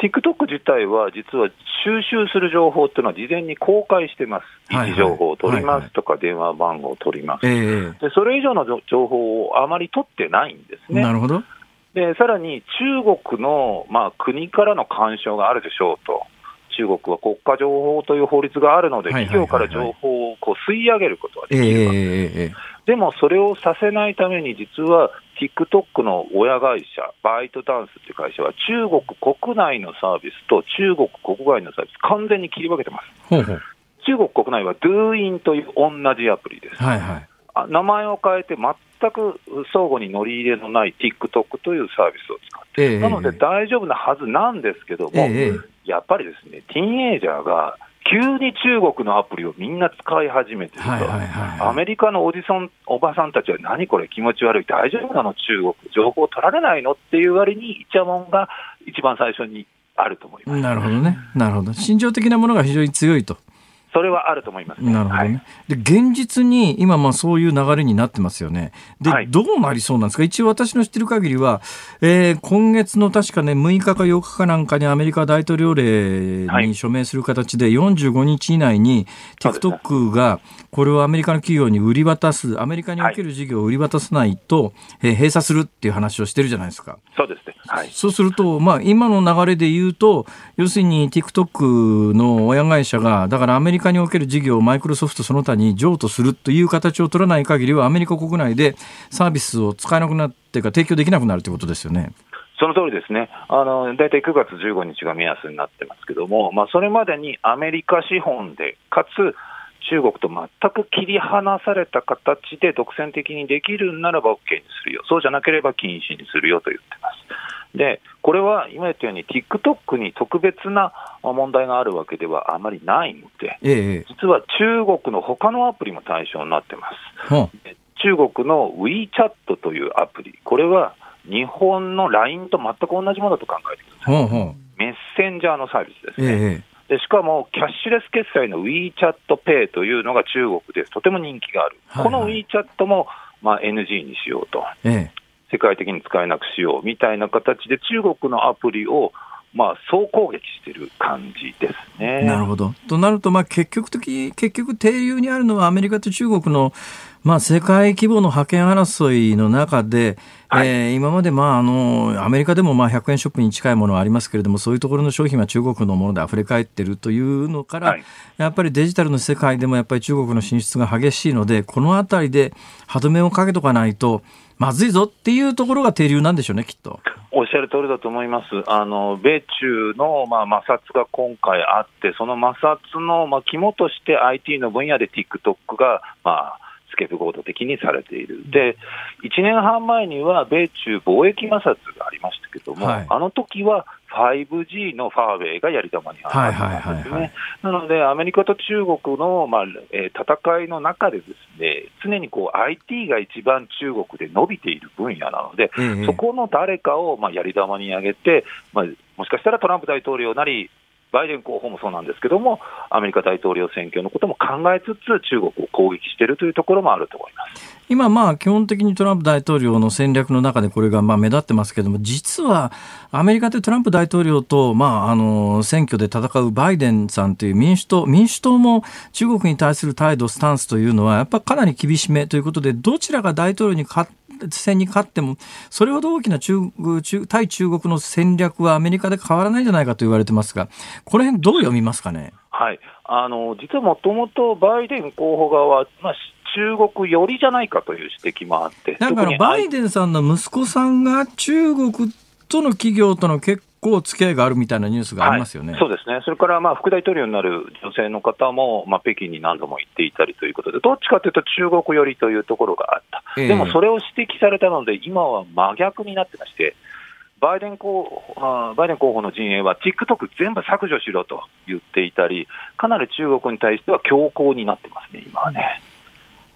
TikTok 自体は実は収集する情報っていうのは事前に公開してます。位置情報を取りますとか、電話番号を取ります、で。それ以上の情報をあまり取ってないんですね。なるほど。で、さらに中国の、まあ、国からの干渉があるでしょうと。中国は国家情報という法律があるので、企業から情報をこう吸い上げることはできるわけです。でもそれをさせないために、実は TikTok の親会社、バイトダンスっていう会社は、中国国内のサービスと中国国外のサービス、完全に切り分けてます。ほうほう中国国内は Doin という同じアプリです。はいはい、名前を変えて全く相互に乗り入れのない TikTok というサービスを使って、えー、なので大丈夫なはずなんですけども、えー、やっぱりですね、ティーンエイジャーが急に中国のアプリをみんな使い始めてると、アメリカのおじさん、おばさんたちは何これ気持ち悪い、大丈夫なの、中国、情報取られないの？っていう割に、イチャモンが一番最初にあると思います。なるほどね。なるほど。心情的なものが非常に強いと。それはあると思います、ね、なるほどね。はい、で、現実に今、まあそういう流れになってますよね。で、はい、どうなりそうなんですか？一応私の知ってる限りは、えー、今月の確かね、6日か8日かなんかにアメリカ大統領令に署名する形で45日以内に TikTok がこれをアメリカの企業に売り渡す、アメリカにおける事業を売り渡さないと、えー、閉鎖するっていう話をしてるじゃないですか。そうですね。はい。そうすると、まあ今の流れで言うと、要するに TikTok の親会社が、だからアメリカリカにおける事業をマイクロソフトその他に譲渡するという形を取らない限りはアメリカ国内でサービスを使えなくなってか提供できなくなるということですよね。その通りですね、あの大体9月15日が目安になってますけども、まあ、それまでにアメリカ資本で、かつ中国と全く切り離された形で独占的にできるならば OK にするよ、そうじゃなければ禁止にするよと言ってます。で、これは今言ったように、TikTok に特別な問題があるわけではあまりないので、ええ、実は中国の他のアプリも対象になってます。中国の WeChat というアプリ、これは日本の LINE と全く同じものだと考えてください。メッセンジャーのサービスですね。えでしかも、キャッシュレス決済の WeChatPay というのが中国でとても人気がある、はいはい、この WeChat もまあ NG にしようと、ええ、世界的に使えなくしようみたいな形で、中国のアプリをまあ、総攻撃している感じですね。なるほど。となると、まあ、結局的、結局、停留にあるのはアメリカと中国の、まあ、世界規模の覇権争いの中で、はい、えー、今まで、まあ、あの、アメリカでもまあ100円ショップに近いものはありますけれども、そういうところの商品は中国のもので溢れ返っているというのから、はい、やっぱりデジタルの世界でもやっぱり中国の進出が激しいので、このあたりで歯止めをかけとかないと、まずいぞっていうところが停留なんでしょうね、きっと。おっしゃる通りだと思います。あの、米中の、まあ、摩擦が今回あって、その摩擦の、まあ、肝として IT の分野で TikTok が、まあ、スケープゴード的にされている。で、1年半前には米中貿易摩擦がありましたけども、はい、あの時は 5G のファーウェイがやり玉にあったんですね。なので、アメリカと中国の、まあえー、戦いの中でですね、常にこう IT が一番中国で伸びている分野なので、ええ、そこの誰かを、まあ、やり玉に挙げて、まあ、もしかしたらトランプ大統領なり、バイデン候補もそうなんですけども、アメリカ大統領選挙のことも考えつつ、中国を攻撃しているというところもあると思います。今、まあ、基本的にトランプ大統領の戦略の中でこれがまあ目立ってますけども、実はアメリカでトランプ大統領と、まあ、あの選挙で戦うバイデンさんという民主党、民主党も中国に対する態度、スタンスというのは、やっぱりかなり厳しめということで、どちらが大統領に勝戦に勝っても、それほど大きな中中対中国の戦略はアメリカで変わらないんじゃないかと言われてますが、この辺どう読みますかね？はい、あの実はもともとバイデン候補側は、まあ、中国寄りじゃないかという指摘もあって、だからバイデンさんの息子さんが中国との企業との結構付き合いがあるみたいなニュースがありますよね、はい、そうですね、それからまあ副大統領になる女性の方も、まあ、北京に何度も行っていたりということで、どっちかというと中国寄りというところがあった、えー、でもそれを指摘されたので、今は真逆になってまして、バイデン候補バイデン候補の陣営は、TikTok 全部削除しろと言っていたり、かなり中国に対しては強硬になってますね、今はね。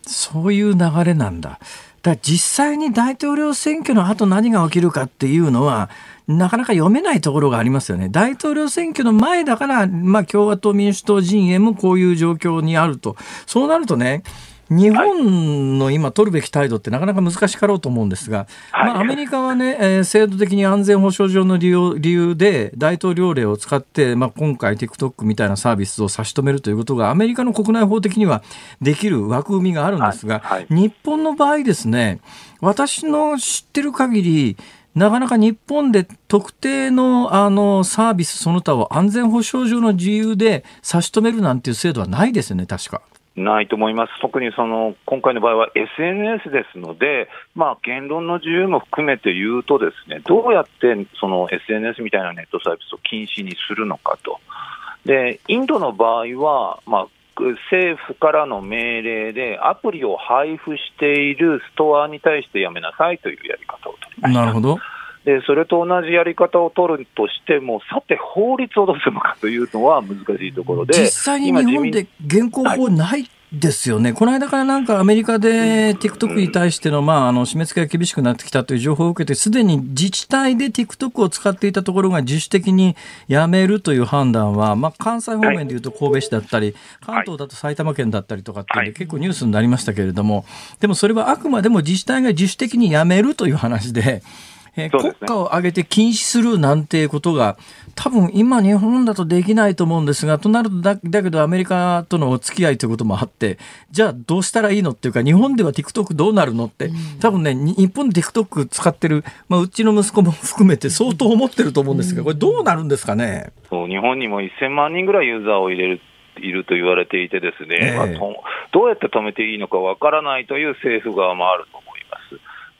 そういう流れなんだ。だ実際に大統領選挙の後何が起きるかっていうのは、なかなか読めないところがありますよね。大統領選挙の前だから、まあ、共和党民主党陣営もこういう状況にあると。そうなるとね、日本の今取るべき態度ってなかなか難しかろうと思うんですが、はい、まあ、アメリカはね、えー、制度的に安全保障上の理由理由で大統領令を使って、まあ、今回 TikTok みたいなサービスを差し止めるということがアメリカの国内法的にはできる枠組みがあるんですが、はい。はい、日本の場合ですね私の知ってる限りなかなか日本で特定のあのサービスその他を安全保障上の自由で差し止めるなんていう制度はないですよね、確か。ないと思います、特にその今回の場合は SNS ですので、まあ、言論の自由も含めて言うと、ですねどうやってその SNS みたいなネットサービスを禁止にするのかと。でインドの場合は、まあ、政府からの命令で、アプリを配布しているストアに対してやめなさいというやり方を取りました。なるほどでそれと同じやり方を取るとしても、さて、法律をどうするのかというのは難しいところで、実際に日本で現行法ない、はい、ですよね。この間からなんかアメリカで TikTok に対しての、まあ、あの、締め付けが厳しくなってきたという情報を受けて、すでに自治体で TikTok を使っていたところが自主的にやめるという判断は、まあ、関西方面でいうと神戸市だったり、関東だと埼玉県だったりとかっていうで、結構ニュースになりましたけれども、でもそれはあくまでも自治体が自主的にやめるという話で、えー、国家を挙げて禁止するなんていうことが、多分今日本だとできないと思うんですが、となるとだ、だけどアメリカとのお付き合いということもあって、じゃあどうしたらいいのっていうか、日本では TikTok どうなるのって、多分ね、日本で TikTok 使ってる、まあ、うちの息子も含めて相当思ってると思うんですが、これどうなるんですかね？そう、日本にも1000万人ぐらいユーザーを入れるいると言われていてですね、えー、まあ、どうやって止めていいのかわからないという政府側もあると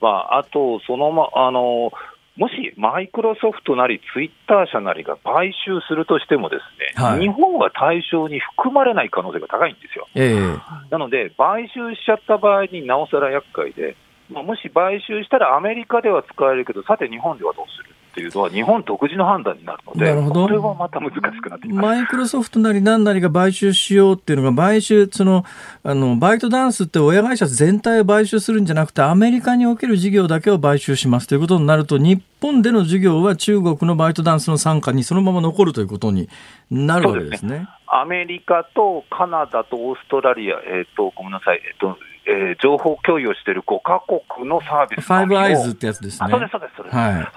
まあ、あと、そのま、あの、もしマイクロソフトなりツイッター社なりが買収するとしても、ですね、はい、日本は対象に含まれない可能性が高いんですよ。えー、なので、買収しちゃった場合になおさら厄介で、まあ、もし買収したらアメリカでは使えるけど、さて日本ではどうする？っていうのは日本独自の判断になるので、なるほどこれはまた難しくなってきますマイクロソフトなり何なりが買収しようっていうのが、買収、その、あの、バイトダンスって親会社全体を買収するんじゃなくて、アメリカにおける事業だけを買収しますということになると、日本での事業は中国のバイトダンスの傘下にそのまま残るということになるわけですね。アメリカとカナダとオーストラリア、えっ、ー、と、ごめんなさい、えっ、ー、と、えー、情報共有をしている5か国のサービスファイブアイズってやつですね。そうです、そうです、そうです。はい、はい。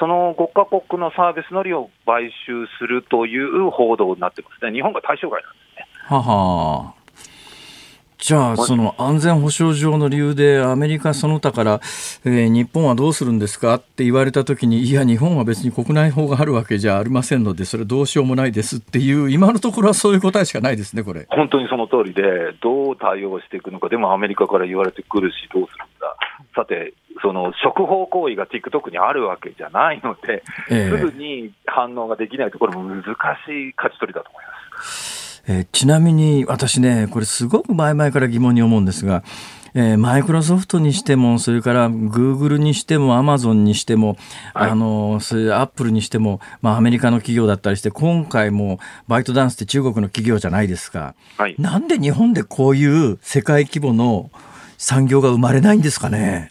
その5か国のサービスのりを買収するという報道になってますね。日本が対象外なんですね。ははじゃあ、その安全保障上の理由でアメリカその他から、えー、日本はどうするんですかって言われたときに、いや、日本は別に国内法があるわけじゃありませんので、それどうしようもないですっていう、今のところはそういう答えしかないですね、これ。本当にその通りで、どう対応していくのか、でもアメリカから言われてくるし、どうするんだ。さて、その触法行為が TikTok にあるわけじゃないので、えー、すぐに反応ができないところも難しい勝ち取りだと思います。えー、ちなみに私ね、これすごく前々から疑問に思うんですが、えー、マイクロソフトにしても、それからグーグルにしても、アマゾンにしても、はい、あの、それアップルにしても、まあアメリカの企業だったりして、今回もバイトダンスって中国の企業じゃないですか。はい、なんで日本でこういう世界規模の産業が生まれないんですかね？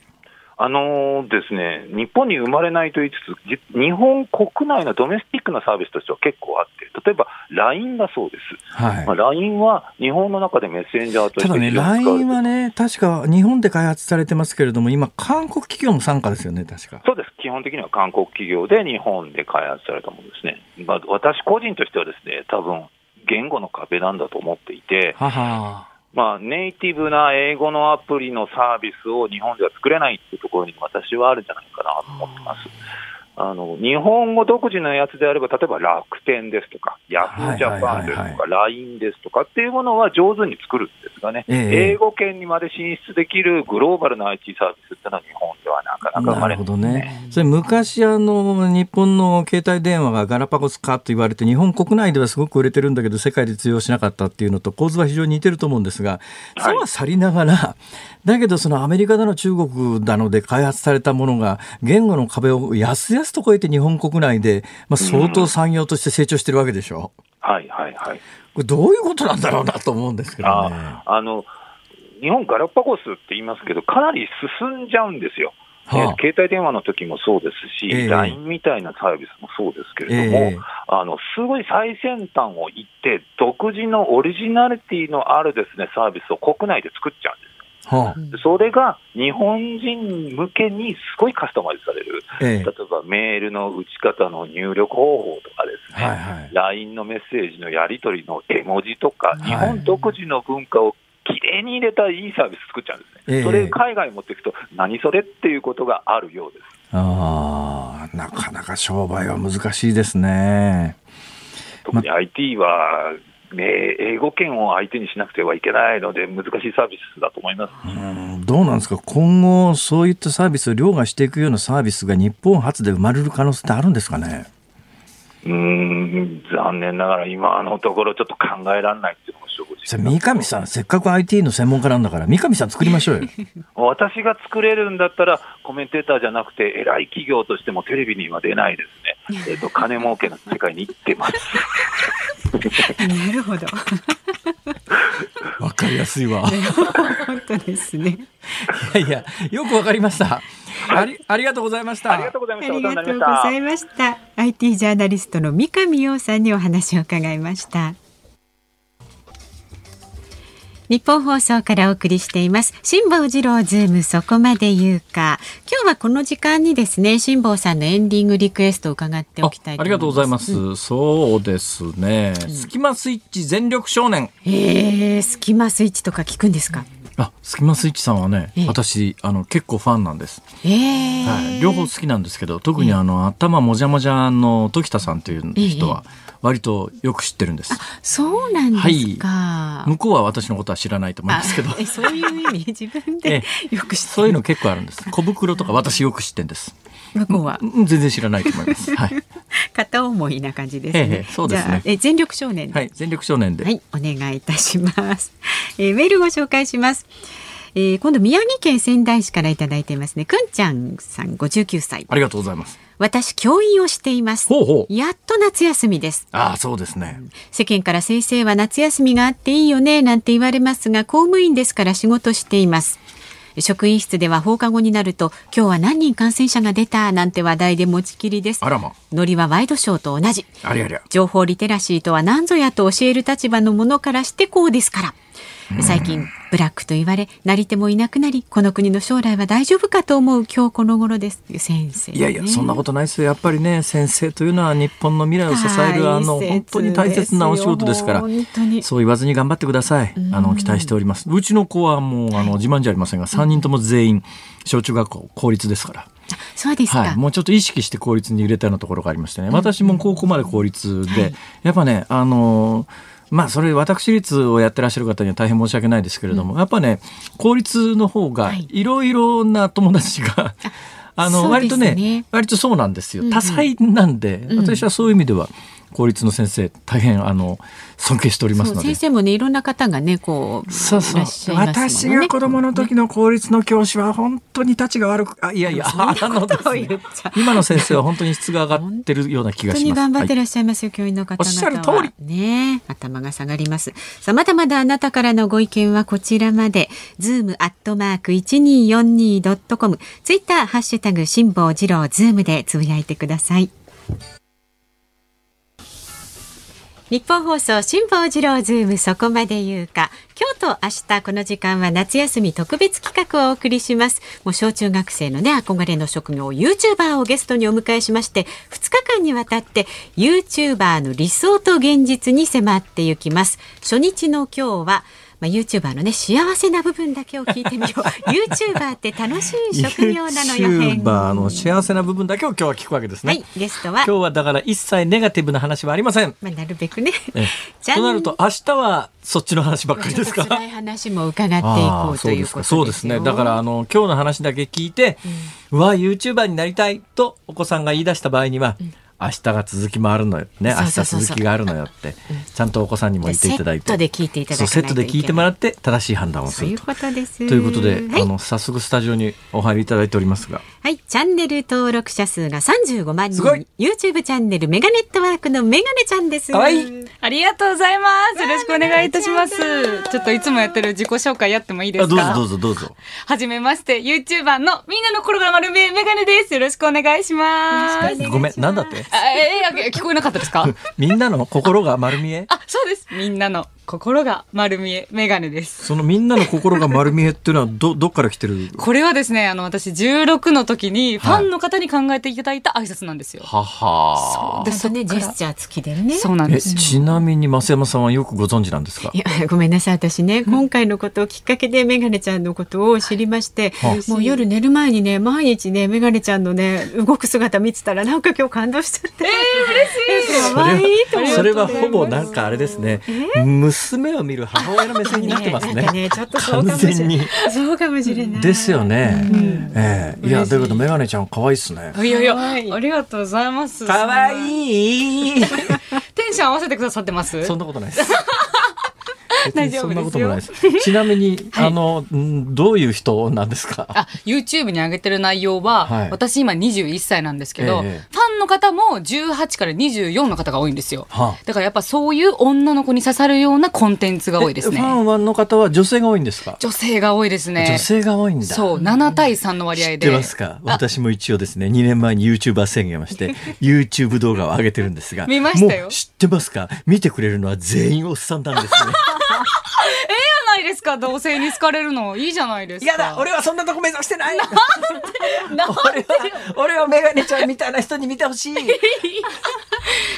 あのー、ですね、日本に生まれないと言いつつ、日本国内のドメスティックなサービスとしては結構あって、例えば LINE だそうです。はいまあ、LINE は日本の中でメッセンジャーとしてただね、LINE はね、確か日本で開発されてますけれども、今、韓国企業も参加ですよね、確か。そうです。基本的には韓国企業で日本で開発されたものですね。まあ、私個人としてはですね、多分言語の壁なんだと思っていて、ははまあ、ネイティブな英語のアプリのサービスを日本では作れないっていうところに私はあるんじゃないかなと思ってます。あの日本語独自のやつであれば、例えば楽天ですとか、ヤフージャパンですとか、LINE ですとかっていうものは上手に作るんですがね、えー、英語圏にまで進出できるグローバルな IT サービスってのは日本ではなかなか生まれない、ね、なるほどね。それ昔あの、日本の携帯電話がガラパゴス化と言われて、日本国内ではすごく売れてるんだけど、世界で通用しなかったっていうのと構図は非常に似てると思うんですが、そうはさりながら、だけどそのアメリカだの中国だので開発されたものが、言語の壁をやすやすと超えて日本国内で、まあ、相当産業として成長してるわけでしょ？うん、はいはいはい。これどういうことなんだろうなと思うんですけどね。ああの日本ガラパゴスって言いますけど、かなり進んじゃうんですよ。はあ、携帯電話の時もそうですし、えー、LINE みたいなサービスもそうですけれども、えー、あのすごい最先端を行って、独自のオリジナリティのあるですねサービスを国内で作っちゃうんです。はあ、それが日本人向けにすごいカスタマイズされる、ええ、例えばメールの打ち方の入力方法とかですね、はいはい、LINE のメッセージのやり取りの絵文字とか、日本独自の文化をきれいに入れたいいサービス作っちゃうんですね、え、それ海外持っていくと、何それっていうことがあるようです。あなかなか商売は難しいですね。特に IT はね、英語圏を相手にしなくてはいけないので、難しいサービスだと思いますうんどうなんですか、今後、そういったサービスを凌駕していくようなサービスが日本初で生まれる可能性ってあるんですかね？うん残念ながら今のところちょっと考えられないっていうのも正直三上さん、せっかく IT の専門家なんだから、三上さん作りましょうよ。私が作れるんだったら、コメンテーターじゃなくて、偉い企業としてもテレビには出ないですね。えっ、ー、と、金儲けの世界に行ってます。なるほど。わかりやすいわ。本当ですね。いやいや、よくわかりました。あり、ありがとうございました。ありがとうございました。ありがとうございました。IT ジャーナリストの三上洋さんにお話を伺いました。日本放送からお送りしています。辛坊治郎ズームそこまで言うか。今日はこの時間にですね辛坊さんのエンディングリクエストを伺っておきたいありがとうございます、うん、そうですね、うん、スキマスイッチ全力少年。えー、スキマスイッチとか聞くんですか？あ、スキマスイッチさんはね、えー、私あの結構ファンなんです。え。ー、はい、両方好きなんですけど、特にあの、えー、頭もじゃもじゃの時田さんという人は、割とよく知ってるんです。そうなんですか、はい、向こうは私のことは知らないと思いますけど。えそういう意味？自分でよく知ってそういうの結構あるんです。小袋とか私よく知ってんです。向こうは全然知らないと思います。はい。片思いな感じですね。ええ、そうですね。え全力少年はい、全力少年で。はい、お願いいたします。えー、メールご紹介します。えー、今度宮城県仙台市からいただいていますね。くんちゃんさん59歳。ありがとうございます。私教員をしています。やっと夏休みです。ああそうですね。世間から先生は夏休みがあっていいよねなんて言われますが公務員ですから仕事しています。職員室では放課後になると今日は何人感染者が出たなんて話題で持ちきりです。あらま。ノリはワイドショーと同じ。ありゃりゃ。情報リテラシーとは何ぞやと教える立場のものからしてこうですから最近ブラックと言われなり手もいなくなりこの国の将来は大丈夫かと思う今日この頃です先生、ね、いやいやそんなことないですよ。やっぱりね先生というのは日本の未来を支えるあの本当に大切なお仕事ですから。そう言わずに頑張ってください。あの期待しております。うちの子はもうあの自慢じゃありませんが3人とも全員小中学校公立ですから。そうですか、はい、もうちょっと意識して公立に入れたようなところがありましてね、私も高校まで公立で、はい、やっぱねあのーまあそれ私立をやってらっしゃる方には大変申し訳ないですけれども、うん、やっぱね公立の方がい。ろいろな友達が、はい、あの、割とね割とそうなんですよ。多彩なんで、うんうん、私はそういう意味では公立の先生大変あの尊敬しておりますので。先生もねいろんな方がねこうそうそう、ね、私が子供の時の公立の教師は本当に立ちが悪くあいやいや あの、ね、今の先生は本当に質が上がってるような気がします。本当に頑張ってらっしゃいますよ、はい、教員の方々おっしゃる通り。ね頭が下がります。さあまだまだあなたからのご意見はこちらまで。ズームアットマーク一二四二ドットコムツイッターハッシュタグ辛坊治郎ズームでつぶやいてくださいニッポン放送辛坊治郎ズームそこまで言うか。今日と明日この時間は夏休み特別企画をお送りします。もう小中学生のね憧れの職業 YouTuber をゲストにお迎えしまして2日間にわたって YouTuber の理想と現実に迫っていきます。初日の今日はまあ、YouTuber のね幸せな部分だけを聞いてみよう。YouTuber って楽しい職業なのよ YouTuber の幸せな部分だけを今日は聞くわけですね、はい、ゲストは。今日はだから一切ネガティブな話はありません、まあ、なるべくね。となると明日はそっちの話ばっかりですか？辛い話も伺っていこうということそうですね。だからあの今日の話だけ聞いて、うん、うわ YouTuber になりたいとお子さんが言い出した場合には、うん明日が続きもあるのよね。明日続きがあるのよって。ちゃんとお子さんにも言っていただいて。セットで聞いていただセットで聞いてもらって正しい判断をすると。いうことです。ということで、はい、あの早速スタジオにお入りいただいておりますがはいチャンネル登録者数が35万人。すごい。YouTube チャンネルメガネットワークのメガネちゃんです。はいありがとうございます。よろしくお願いいたします。ちょっといつもやってる自己紹介やってもいいですか？どうぞどうぞどうぞ。はじめまして YouTuber のみんなの心が丸めメガネです。よろしくお願いします。ごめんなんだって？あえー聞こえなかったですか？みんなの心が丸見え？あ、そうです。みんなの心が丸見え、メガネです。そのみんなの心が丸見えっていうのはど、どっから来てる？これはですね、あの、私16の時にファンの方に考えていただいた挨拶なんですよ。ははそうですね、ジェスチャー付きでね。そうなんです。ちなみに増山さんはよくご存知なんですか？いや、ごめんなさい。私ね、今回のことをきっかけでメガネちゃんのことを知りまして、もう夜寝る前にね、毎日ね、メガネちゃんのね、動く姿見てたら、なんか今日感動しちゃって。えー、嬉しい。可愛いとそれはほぼなんかあれですね、娘を見る母親の目線になってますね。ねちょっとそうかもしれない。そうかもしれない。ですよね。うん、ええー、いや、だけどメガネちゃん可愛いっすね。いやいや、ありがとうございます。可愛い テンション合わせてくださってます？そんなことないです。大丈夫そんなこともないです。ちなみに、はい、あの、どういう人なんですか？あ、YouTube に上げてる内容は、はい、私今21歳なんですけど、えファンンの方も18から24の方が多いんですよ。はあ、だからやっぱそういう女の子に刺さるようなコンテンツが多いですね。ファンの方は女性が多いんですか？女性が多いですね。女性が多いんだ。そう、7対3の割合で。知ってますか？私も一応ですね、2年前に YouTuber 宣言をして、YouTube 動画を上げてるんですが。見ましたよ。ってますか？見てくれるのは全員おっさんなんですね。え ないですか同性に好かれるの。いいじゃないですか。やだ俺はそんなとこ目指してない。なんで俺は俺はメガネちゃんみたいな人に見てほしい。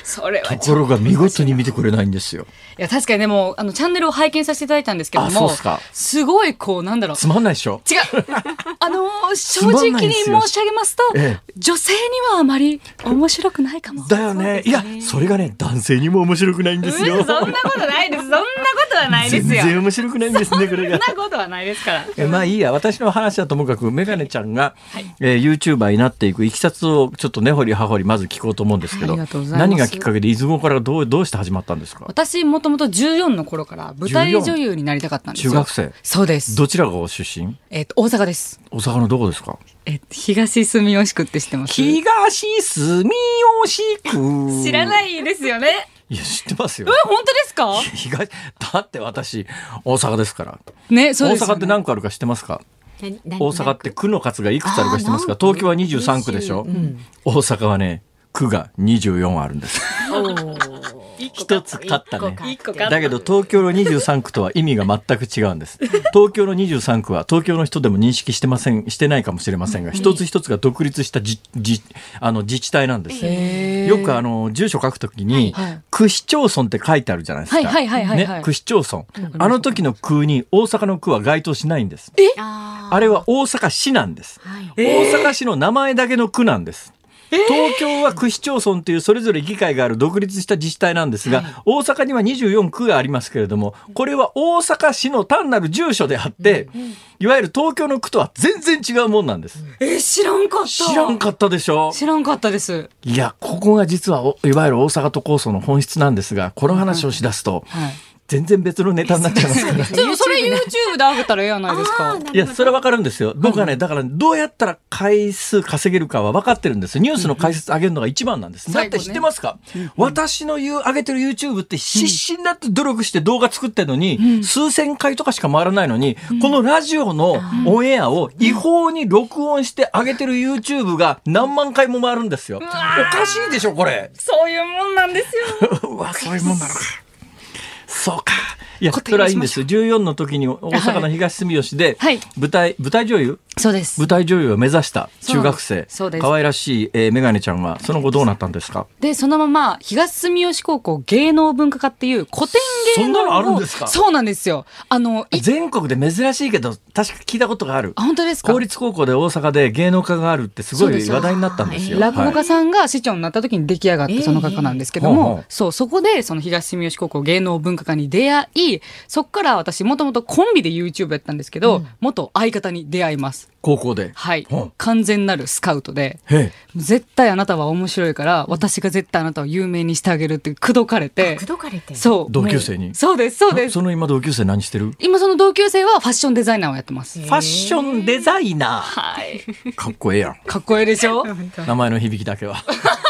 それはと。ころが見事に見てくれないんですよ。いや確かにでもあのチャンネルを拝見させていただいたんですけどもすごいこうなんだろう。つまんないでしょ。違う。あの正直に申し上げますと、ええ、女性にはあまり面白くないかも。だよね、ね、いやそれがね男性にも面白くないんですよ、うん、そんなことないです。そんなことはないですよ。全然面白くないんですねこれが。そんなことはないですから。えまあいいや。私の話はともかくメガネちゃんが、はい、えー、YouTuber になっていくいきさつをちょっと根掘り葉掘りまず聞こうと思うんですけど何がきっかけで出雲からどうどうして始まったんですか？私もともと14の頃から舞台女優になりたかったんですよ。中学生。そうです。どちらがご出身？えっ、と大阪です。大阪のどこですか？え東住吉区って知ってます？東住吉区。知らないですよねいや知ってますよ。え本当ですか？東だって私大阪ですから。ね、そうです、ね、大阪って何個あるか知ってますか？大阪って区の数がいくつあるか知ってますか？東京は二十三区でしょ？うん、大阪はね区が二十四あるんです。一つ勝ったね。だけど東京の23区とは意味が全く違うんです。東京の23区は東京の人でも認識してません、してないかもしれませんが、一つ一つが独立したじじあの自治体なんです。よくあの住所書くときに、区市町村って書いてあるじゃないですか。ね、区市町村。あの時の区に大阪の区は該当しないんです。あれは大阪市なんです。大阪市の名前だけの区なんです。東京は区市町村というそれぞれ議会がある独立した自治体なんですが、はい、大阪には24区がありますけれども、これは大阪市の単なる住所であって、いわゆる東京の区とは全然違うもんなんです。え知らんかった。知らんかったでしょ？知らんかったです。いや、ここが実はいわゆる大阪都構想の本質なんですが、この話をしだすと、はいはい全然別のネタになっちゃいますから。それ YouTube で上げたらええやないですか。いや、それはわかるんですよ。僕はね、だからどうやったら回数稼げるかは分かってるんです。ニュースの解説上げるのが一番なんです。だって知ってますか、私の言う上げてる YouTube って必死になって努力して動画作ってるのに、数千回とかしか回らないのに、このラジオのオンエアを違法に録音して上げてる YouTube が何万回も回るんですよ。おかしいでしょ、これ。そういうもんなんですよ。うわ、そういうもんなのか。そうか。いや、それはいいんですよ。14の時に大阪の東住吉で、舞台、舞台女優そうです。舞台女優を目指した中学生。そうです。可愛らしい、えー、メガネちゃんは、その後どうなったんですか？で、そのまま、東住吉高校芸能文化科っていう古典芸能そんなのあるんですか？そうなんですよ。あの、全国で珍しいけど、確か聞いたことがある。あ、本当ですか？公立高校で大阪で芸能科があるってすごい話題になったんですよ。落語家さんが市長になった時に出来上がったその科なんですけども、そう、そこで、その東住吉高校芸能文化科に出会い、そこから私、もともとコンビで YouTube やったんですけど、うん、元相方に出会います。高校で。はい、完全なるスカウトで。絶対あなたは面白いから私が絶対あなたを有名にしてあげるって口説かれて。口説かれて。そう。同級生に。そうですそうです。その今同級生何してる？今その同級生はファッションデザイナーをやってます。ファッションデザイナー。はい。かっこええやん。かっこええでしょ？名前の響きだけは。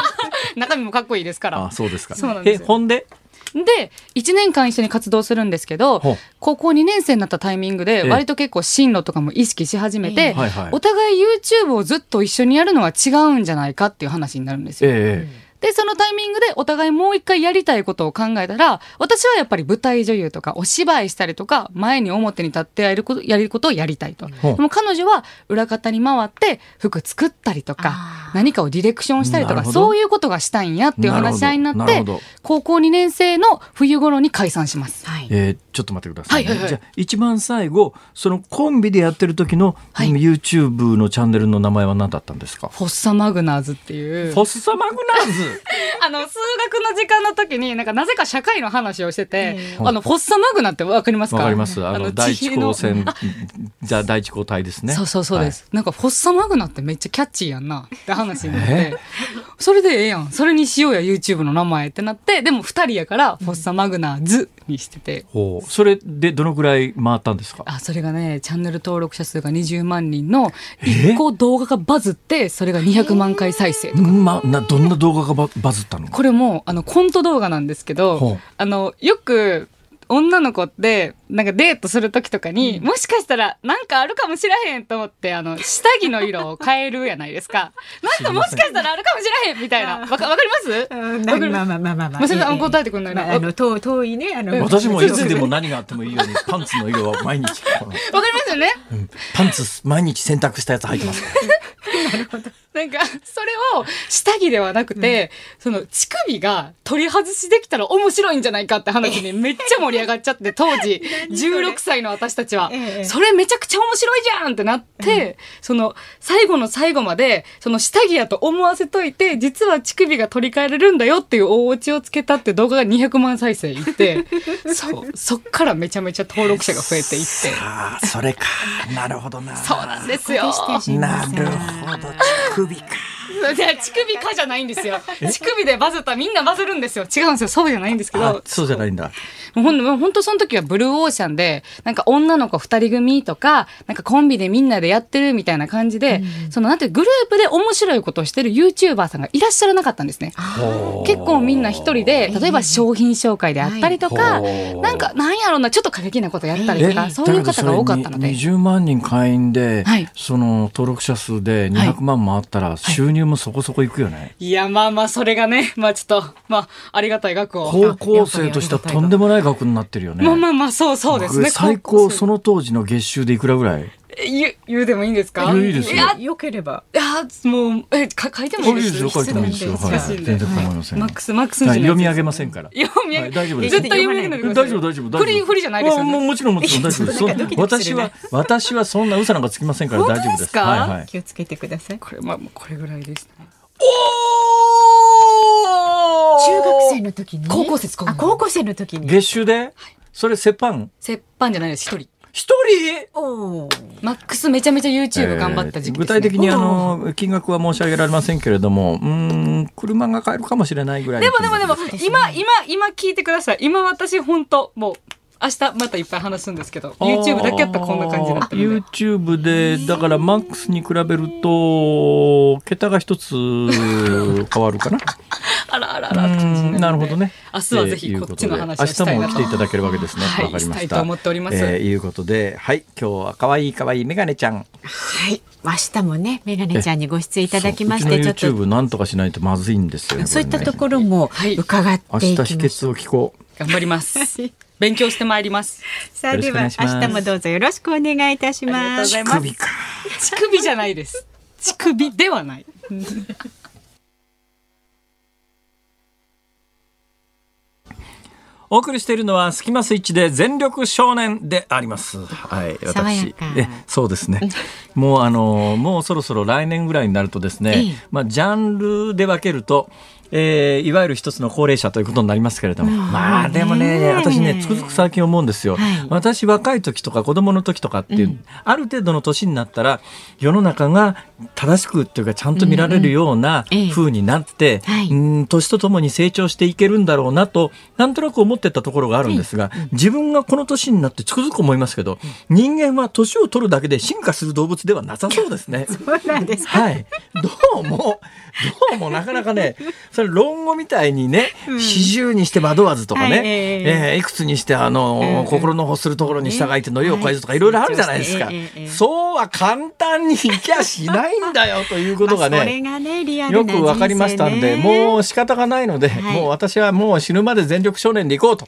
中身もかっこいいですから。あそうですか。そうなんですえほんで？で1年間一緒に活動するんですけど高校2年生になったタイミングで割と結構進路とかも意識し始めて、お互い YouTube をずっと一緒にやるのは違うんじゃないかっていう話になるんですよ。ええで、そのタイミングでお互いもう一回やりたいことを考えたら、私はやっぱり舞台女優とかお芝居したりとか、前に表に立ってやること、やることをやりたいと。でも彼女は裏方に回って服作ったりとか、何かをディレクションしたりとか、そういうことがしたいんやっていう話し合いになって、高校2年生の冬頃に解散します。はい、えー、ちょっと待ってください、ね。はいはいはい、じゃあ一番最後、そのコンビでやってる時の、はい、YouTube のチャンネルの名前は何だったんですか？フォッサマグナーズっていう。フォッサマグナーズ？あの、数学の時間の時に、なんかなぜか社会の話をしてて、あの、フォッサマグナってわかりますか？わかります。あの、第一高線、じゃあ第一高体ですね。そうそうそうです。はい、なんかフォッサマグナってめっちゃキャッチーやんな。っ て話になって、それでええやん。それにしようや、YouTube の名前ってなって、でも2人やから、フォッサマグナーズにしてて。ほう。それでどのぐらい回ったんですか？あ、それがね、チャンネル登録者数が20万人の、1個動画がバズって、それが200万回再生ま、な、どんな動画がバズったの？これも、あの、コント動画なんですけど、あの、よく、女の子って、なんかデートする時とかに、もしかしたらなんかあるかもしらへんと思って、あの、下着の色を変えるやないですか。なんかもしかしたらあるかもしらへんみたいな。わかわかります？まあまあまあまあまあ。それ答えてくんないな。あの、遠遠いね、あの。私もいつでも何があってもいいように、パンツの色は毎日。わかりますよね、パンツ毎日洗濯したやつ履いてます。なるほど。なんか、それを下着ではなくて、うん、その乳首が取り外しできたら面白いんじゃないかって話にめっちゃ盛り上がっちゃって、当時、16歳の私たちは、それめちゃくちゃ面白いじゃんってなって、その、最後の最後まで、その下着やと思わせといて、実は乳首が取り替えれるんだよっていう大オチをつけたって動画が200万再生いって、そう、そっからめちゃめちゃ登録者が増えていって。ああ、それか。なるほどな。そうなんですよ。なるほど。首か。じゃ 乳首かじゃないんですよ。乳首でバズったみんなバズるんですよ。違うんですよ。そうじゃないんですけど。そうじゃないんだ。もうほんほんとその時はブルーオーシャンで、なんか女の子二人組とか、なんかコンビでみんなでやってるみたいな感じで、うん、そのなんてグループで面白いことをしてる YouTuber さんがいらっしゃらなかったんですね。結構みんな一人で、例えば商品紹介であったりとか、はい、なんかなんやろうな、ちょっと過激なことやったりとか、そういう方が多かったので。20万人会員で、はい、その登録者数で200万回ったら収入もそこそこいくよね。いや、まあまあ、それがね、まあちょっと、まあ、ありがたい額を。高校生としてはとんでもない額になってるよね。まあまあまあ、そうそうですね。最高、その当時の月収でいくらぐらい？言言うでもいいんですか？いいですよ。いや、よければ。いや、もう、え、か書いてもいいです？よ。書いてもいいですよ。はい。全然構いません。マックス、マックス読み上げませんから。読み上げ、大丈夫です。絶対読み上げない大丈夫、大丈夫。フリ、フリじゃないですよももちろん、もちろん大丈夫です。私は、私はそんな嘘なんかつきませんから大丈夫です。はいはい。気をつけてください。これ、まあ、これぐらいですね。お中学生の時に高校生あ、高校生の時に。月収で？それ折半折半じゃないです、一人。一人？マックスめちゃめちゃ YouTube 頑張った時期、ね。えー、具体的にあの金額は申し上げられませんけれどもうん車が買えるかもしれないぐらいでもでもでも今今今聞いてください。今私本当もう明日またいっぱい話すんですけど YouTube だけやったらこんな感じになってるんで YouTube でだからマックスに比べると桁が一つ変わるかなあらあらあらなるほどね。明日はぜひこっちの話をしたいな明日も来ていただけるわけですね。わ、はい、かりました。と思っております、えー、いうことではい。今日は可愛い可愛いメガネちゃん。はい。明日もねメガネちゃんにご出演いただきましてちょっと YouTube なんとかしないとまずいんですよ、ね、そういったところも伺っていきます、はい、明日秘訣を聞こう。頑張ります勉強してまいります。さあでは明日もどうぞよろしくお願いいたします。乳首か。乳首じゃないです。乳首ではない。お送りしているのはスキマスイッチで全力少年であります。はい、私。え、そうですね。もうあのもうそろそろ来年ぐらいになるとですね、まあジャンルで分けると。えー、いわゆる一つの高齢者ということになりますけれども、まあでもね私ねつくづく最近思うんですよ、はい、私若い時とか子供の時とかっていう、うん、ある程度の年になったら世の中が正しくっていうかちゃんと見られるような風になって、うん年とともに成長していけるんだろうなとなんとなく思ってたところがあるんですが、自分がこの年になってつくづく思いますけど、人間は年を取るだけで進化する動物ではなさそうですね。そうなんですはい。どうも、どうもなかなかね、それ論語みたいにね、四十にして惑わずとかね、はい、えー、いくつにしてあの、心の欲するところに従いてのりを返すとかいろいろあるじゃないですか。そうは簡単にいきゃしないんだよということがね、よくわかりましたんで、もう仕方がないので、もう私はもう死ぬまで全力少年でいこうと。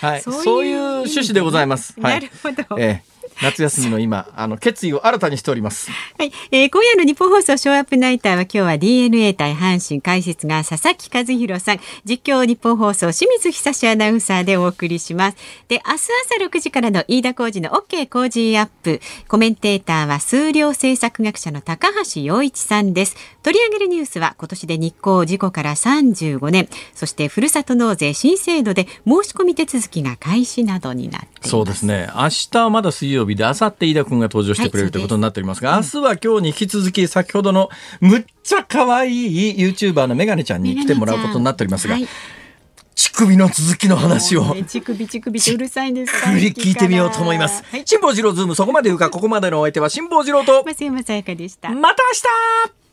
はい、そういう趣旨でございます。なるほど。えー夏休みの今あの決意を新たにしております。はい、えー、今夜の日本放送ショーアップナイターは今日は DNA 対阪神解説が佐々木和弘さん、実況日本放送清水久志アナウンサーでお送りします。で、明日朝6時からの飯田浩二の OK 工事アップ、コメンテーターは数量政策学者の高橋洋一さんです。取り上げるニュースは今年で日光事故から35年、そしてふるさと納税新制度で申し込み手続きが開始などになってそうですね。明日まだ水曜曜日で、あさって飯田君が登場してくれる、ということになっておりますが、明日は今日に引き続き、先ほどのむっちゃ可愛い YouTuber のメガネちゃんに来てもらうことになっておりますが、乳首の続きの話を、ね、乳首乳首ってうるさいんですか？聞いてみようと思います。辛、坊、治郎ズームそこまで言うかここまでのお相手は辛坊治郎と松山さやかでした。また明日